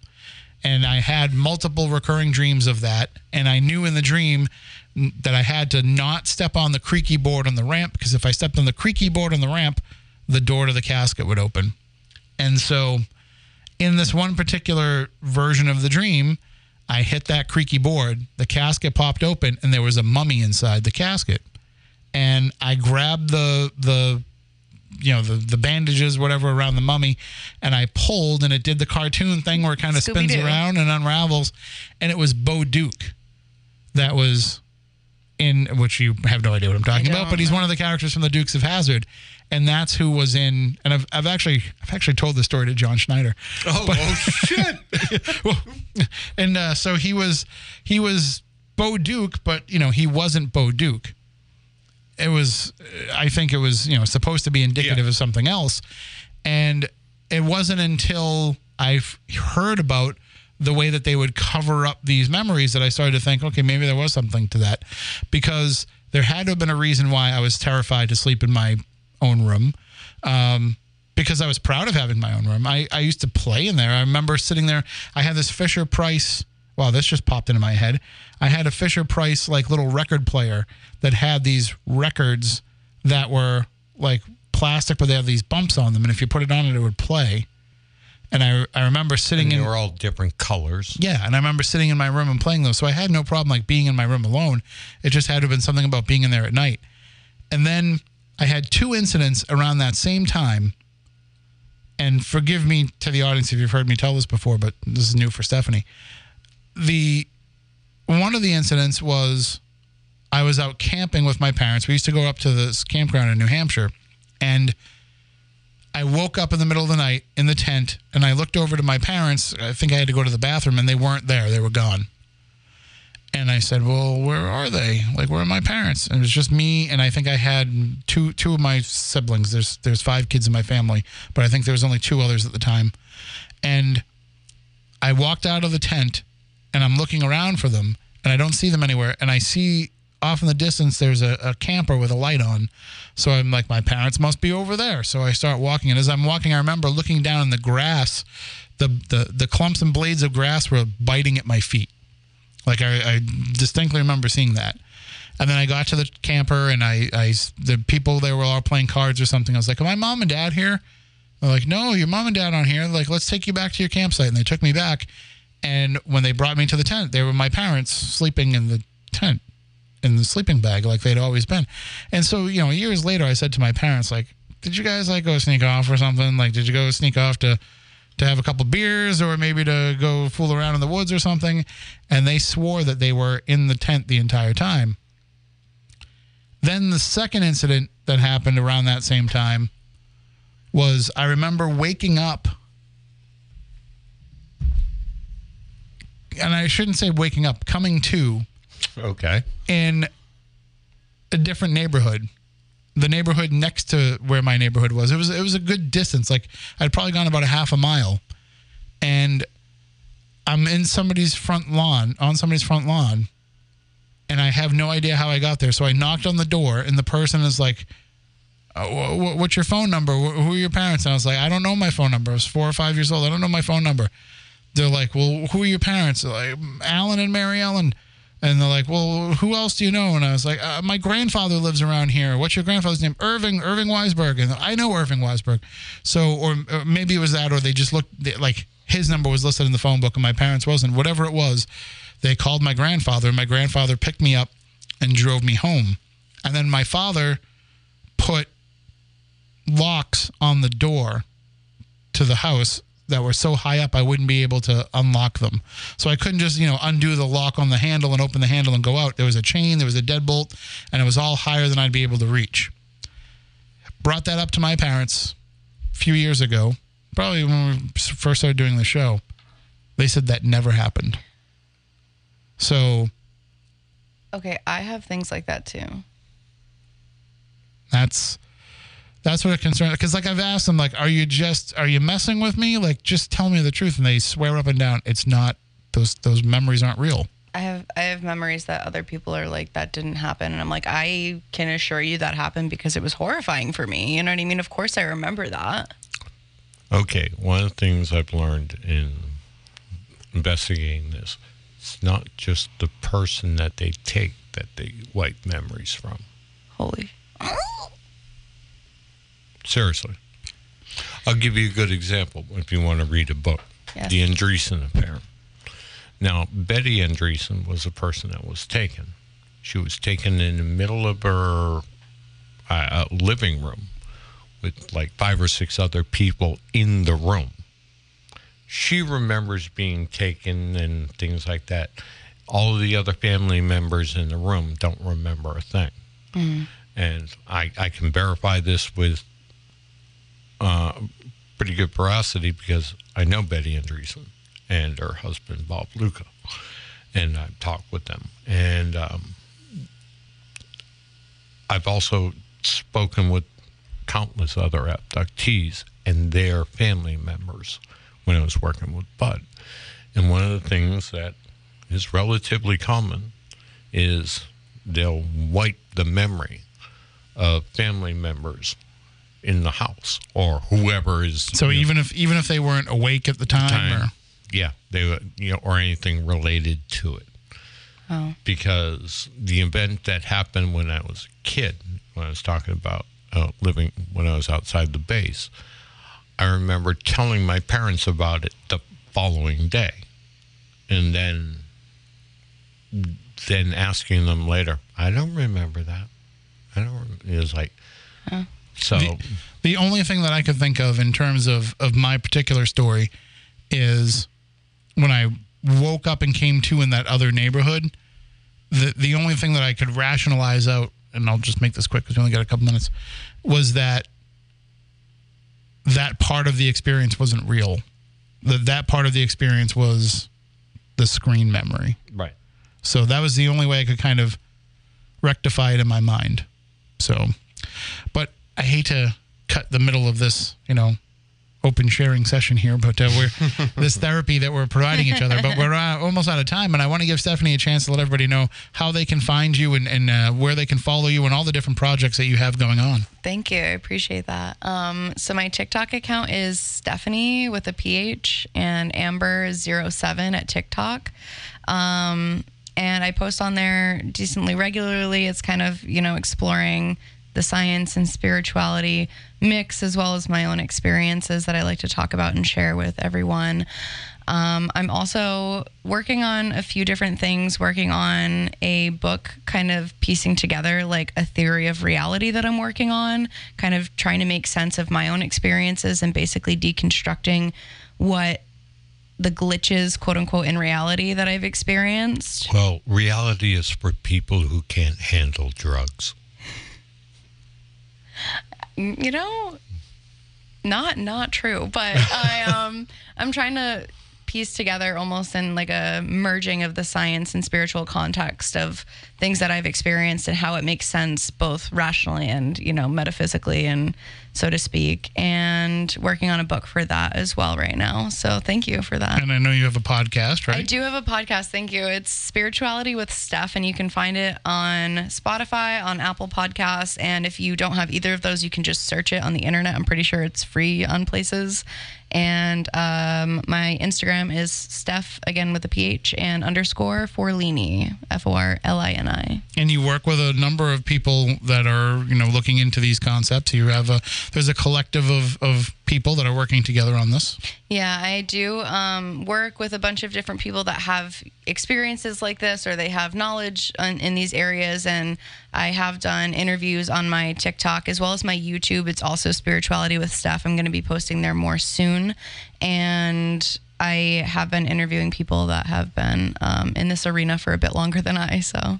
And I had multiple recurring dreams of that. And I knew in the dream that I had to not step on the creaky board on the ramp because if I stepped on the creaky board on the ramp, the door to the casket would open. And so, in this one particular version of the dream, I hit that creaky board, the casket popped open, and there was a mummy inside the casket. And I grabbed the the you know the the bandages whatever around the mummy and I pulled and it did the cartoon thing where it kind of spins around and unravels and it was Bo Duke that was in which you have no idea what I'm talking about, but he's know. one of the characters from the Dukes of Hazzard, and that's who was in. And I've, I've actually I've actually told this story to John Schneider. Oh, oh shit! well, and uh, so he was he was Bo Duke, but you know he wasn't Bo Duke. It was, I think it was you know supposed to be indicative Yeah. of something else, and it wasn't until I've heard about the way that they would cover up these memories that I started to think, okay, maybe there was something to that, because there had to have been a reason why I was terrified to sleep in my own room. Um, because I was proud of having my own room. I, I used to play in there. I remember sitting there. I had this Fisher Price. Wow, this just popped into my head. I had a Fisher Price like little record player that had these records that were like plastic, but they had these bumps on them, and if you put it on it, it would play. And I I remember sitting And they in were all different colors. yeah, and I remember sitting in my room and playing those. So I had no problem like being in my room alone. It just had to have been something about being in there at night. And then I had two incidents around that same time. And forgive me to the audience if you've heard me tell this before, but this is new for Stephanie. The one of the incidents was I was out camping with my parents. We used to go up to this campground in New Hampshire, and I woke up in the middle of the night in the tent and I looked over to my parents. I think I had to go to the bathroom and they weren't there. They were gone. And I said, "Well, where are they? Like, where are my parents?" And it was just me and I think I had two two of my siblings. There's there's five kids in my family, but I think there was only two others at the time. And I walked out of the tent and I'm looking around for them and I don't see them anywhere. And I see off in the distance there's a, a camper with a light on. So I'm like, my parents must be over there. So I start walking. And as I'm walking, I remember looking down in the grass. The, the, the clumps and blades of grass were biting at my feet. Like I, I distinctly remember seeing that. And then I got to the camper and I, I, the people there were all playing cards or something. I was like, "Are my mom and dad here?" They're like, "No, your mom and dad aren't here." Like, let's take you back to your campsite. And they took me back. And when they brought me to the tent, they were my parents sleeping in the tent in the sleeping bag like they'd always been. And so, you know, years later, I said to my parents, like, "Did you guys like go sneak off or something? Like, did you go sneak off to?" to have a couple beers or maybe to go fool around in the woods or something. And they swore that they were in the tent the entire time. Then the second incident that happened around that same time was I remember waking up. And I shouldn't say waking up, coming to Okay. in a different neighborhood. The neighborhood next to where my neighborhood was. It was it was a good distance. Like I'd probably gone about a half a mile. And I'm in somebody's front lawn, on somebody's front lawn, and I have no idea how I got there. So I knocked on the door, and the person is like, uh, wh- wh- "What's your phone number? Wh- Who are your parents?" And I was like, "I don't know my phone number. I was four or five years old. I don't know my phone number." They're like, "Well, who are your parents?" They're like Alan and Mary Ellen. And they're like, "Well, who else do you know?" And I was like, uh, "My grandfather lives around here. What's your grandfather's name?" Irving Irving Weisberg. And I know Irving Weisberg. So, or, or maybe it was that, or they just looked they- like his number was listed in the phone book and my parents wasn't. Whatever it was, they called my grandfather. and My grandfather picked me up and drove me home. And then my father put locks on the door to the house that were so high up I wouldn't be able to unlock them. So I couldn't just, you know, undo the lock on the handle and open the handle and go out. There was a chain, there was a deadbolt, and it was all higher than I'd be able to reach. Brought that up to my parents a few years ago, probably when we first started doing the show. They said that never happened. So Okay, I have things like that too. That's that's what it concerns because like I've asked them like, are you just are you messing with me? Like just tell me the truth, and they swear up and down it's not. Those those memories aren't real. I have I have memories that other people are like that didn't happen and I'm like I can assure you that happened because it was horrifying for me. You know what I mean? Of course I remember that. Okay, one of the things I've learned in investigating this, it's not just the person that they take that they wipe memories from. Holy. Seriously. I'll give you a good example if you want to read a book. Yes. The Andreasson Affair. Now, Betty Andreasson was a person that was taken. She was taken in the middle of her uh, living room with like five or six other people in the room. She remembers being taken and things like that. all of the other family members in the room don't remember a thing. And I, I can verify this with uh, pretty good veracity because I know Betty Andreasson and her husband, Bob Luca. And I've talked with them. And um, I've also spoken with countless other abductees and their family members when I was working with Budd. And one of the things that is relatively common is they'll wipe the memory of family members in the house or whoever is So you know, even if even if they weren't awake at the time, time. or Yeah, they would, you know, or anything related to it. Oh. Because the event that happened when I was a kid, when I was talking about uh, living when I was outside the base, I remember telling my parents about it the following day, and then then asking them later. I don't remember that. I don't. It was like so. The- the only thing that I could think of in terms of of my particular story is when I woke up and came to in that other neighborhood. The the only thing that I could rationalize out, and I'll just make this quick because we only got a couple minutes, was that that part of the experience wasn't real. That that part of the experience was the screen memory. right. So that was the only way I could kind of rectify it in my mind. So, but I hate to cut the middle of this, you know, open sharing session here, but uh, we're this therapy that we're providing each other. But we're uh, almost out of time, and I want to give Stephanie a chance to let everybody know how they can find you and, and uh, where they can follow you and all the different projects that you have going on. Thank you. I appreciate that. Um, so my TikTok account is Stephanie with a PH and Amber 07 at TikTok. Um, and I post on there decently regularly. It's kind of, you know, exploring the science and spirituality mix as well as my own experiences that I like to talk about and share with everyone. Um, I'm also working on a few different things, working on a book, kind of piecing together like a theory of reality that I'm working on, kind of trying to make sense of my own experiences and basically deconstructing what the glitches, quote unquote, in reality that I've experienced. Well, reality is for people who can't handle drugs. You know not not true but i um i'm trying to piece together almost in like a merging of the science and spiritual context of things that i've experienced and how it makes sense both rationally and you know metaphysically and so to speak and working on a book for that as well right now so thank you for that And I know you have a podcast, right? I do have a podcast. Thank you. It's Spirituality with Steph, and you can find it on Spotify, on Apple Podcasts. And if you don't have either of those, you can just search it on the internet. I'm pretty sure it's free on places. And um, my Instagram is Steph, again with a PH, and underscore Forlini, F O R L I N I. and you work with a number of people that are you know looking into these concepts you have a there's a collective of, of people that are working together on this Yeah, I do um, work with a bunch of different people that have experiences like this or they have knowledge in, in these areas. And I have done interviews on my TikTok as well as my YouTube. It's also Spirituality with Steph. I'm going to be posting there more soon. And I have been interviewing people that have been um, in this arena for a bit longer than I. So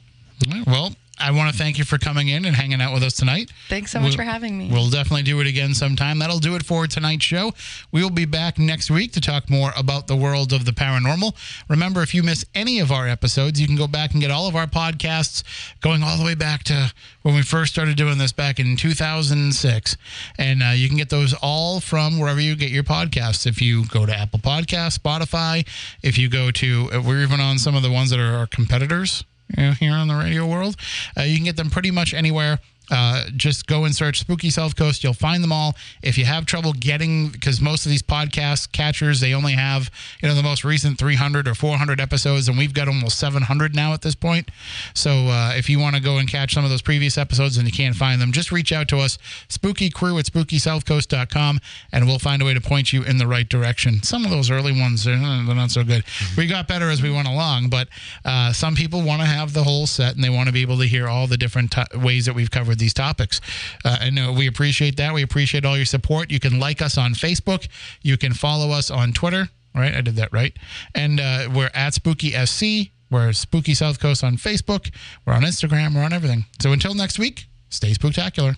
well i want to thank you for coming in and hanging out with us tonight thanks so much We'll- for having me. We'll definitely do it again sometime. That'll do it for tonight's show. We will be back next week to talk more about the world of the paranormal. Remember, if you miss any of our episodes, you can go back and get all of our podcasts going all the way back to when we first started doing this back in 2006. And uh, you can get those all from wherever you get your podcasts. If you go to Apple Podcasts, Spotify, if you go to, uh, we're even on some of the ones that are our competitors here on the radio world. Uh, you can get them pretty much anywhere. Uh, just go and search Spooky Southcoast. You'll find them all. If you have trouble getting, because most of these podcast catchers, they only have, you know, the most recent 300 or 400 episodes, and we've got almost 700 now at this point. So uh, if you want to go and catch some of those previous episodes and you can't find them, just reach out to us, spooky crew at spookysouthcoast.com, and we'll find a way to point you in the right direction. Some of those early ones, they're, they're not so good. We got better as we went along, but uh, some people want to have the whole set and they want to be able to hear all the different t- ways that we've covered these topics. Uh, and uh, we appreciate that. We appreciate all your support. You can like us on Facebook. You can follow us on Twitter. Right, I did that right. And uh, we're at Spooky SC We're Spooky Southcoast on Facebook. We're on Instagram. We're on everything. So until next week, stay spooktacular.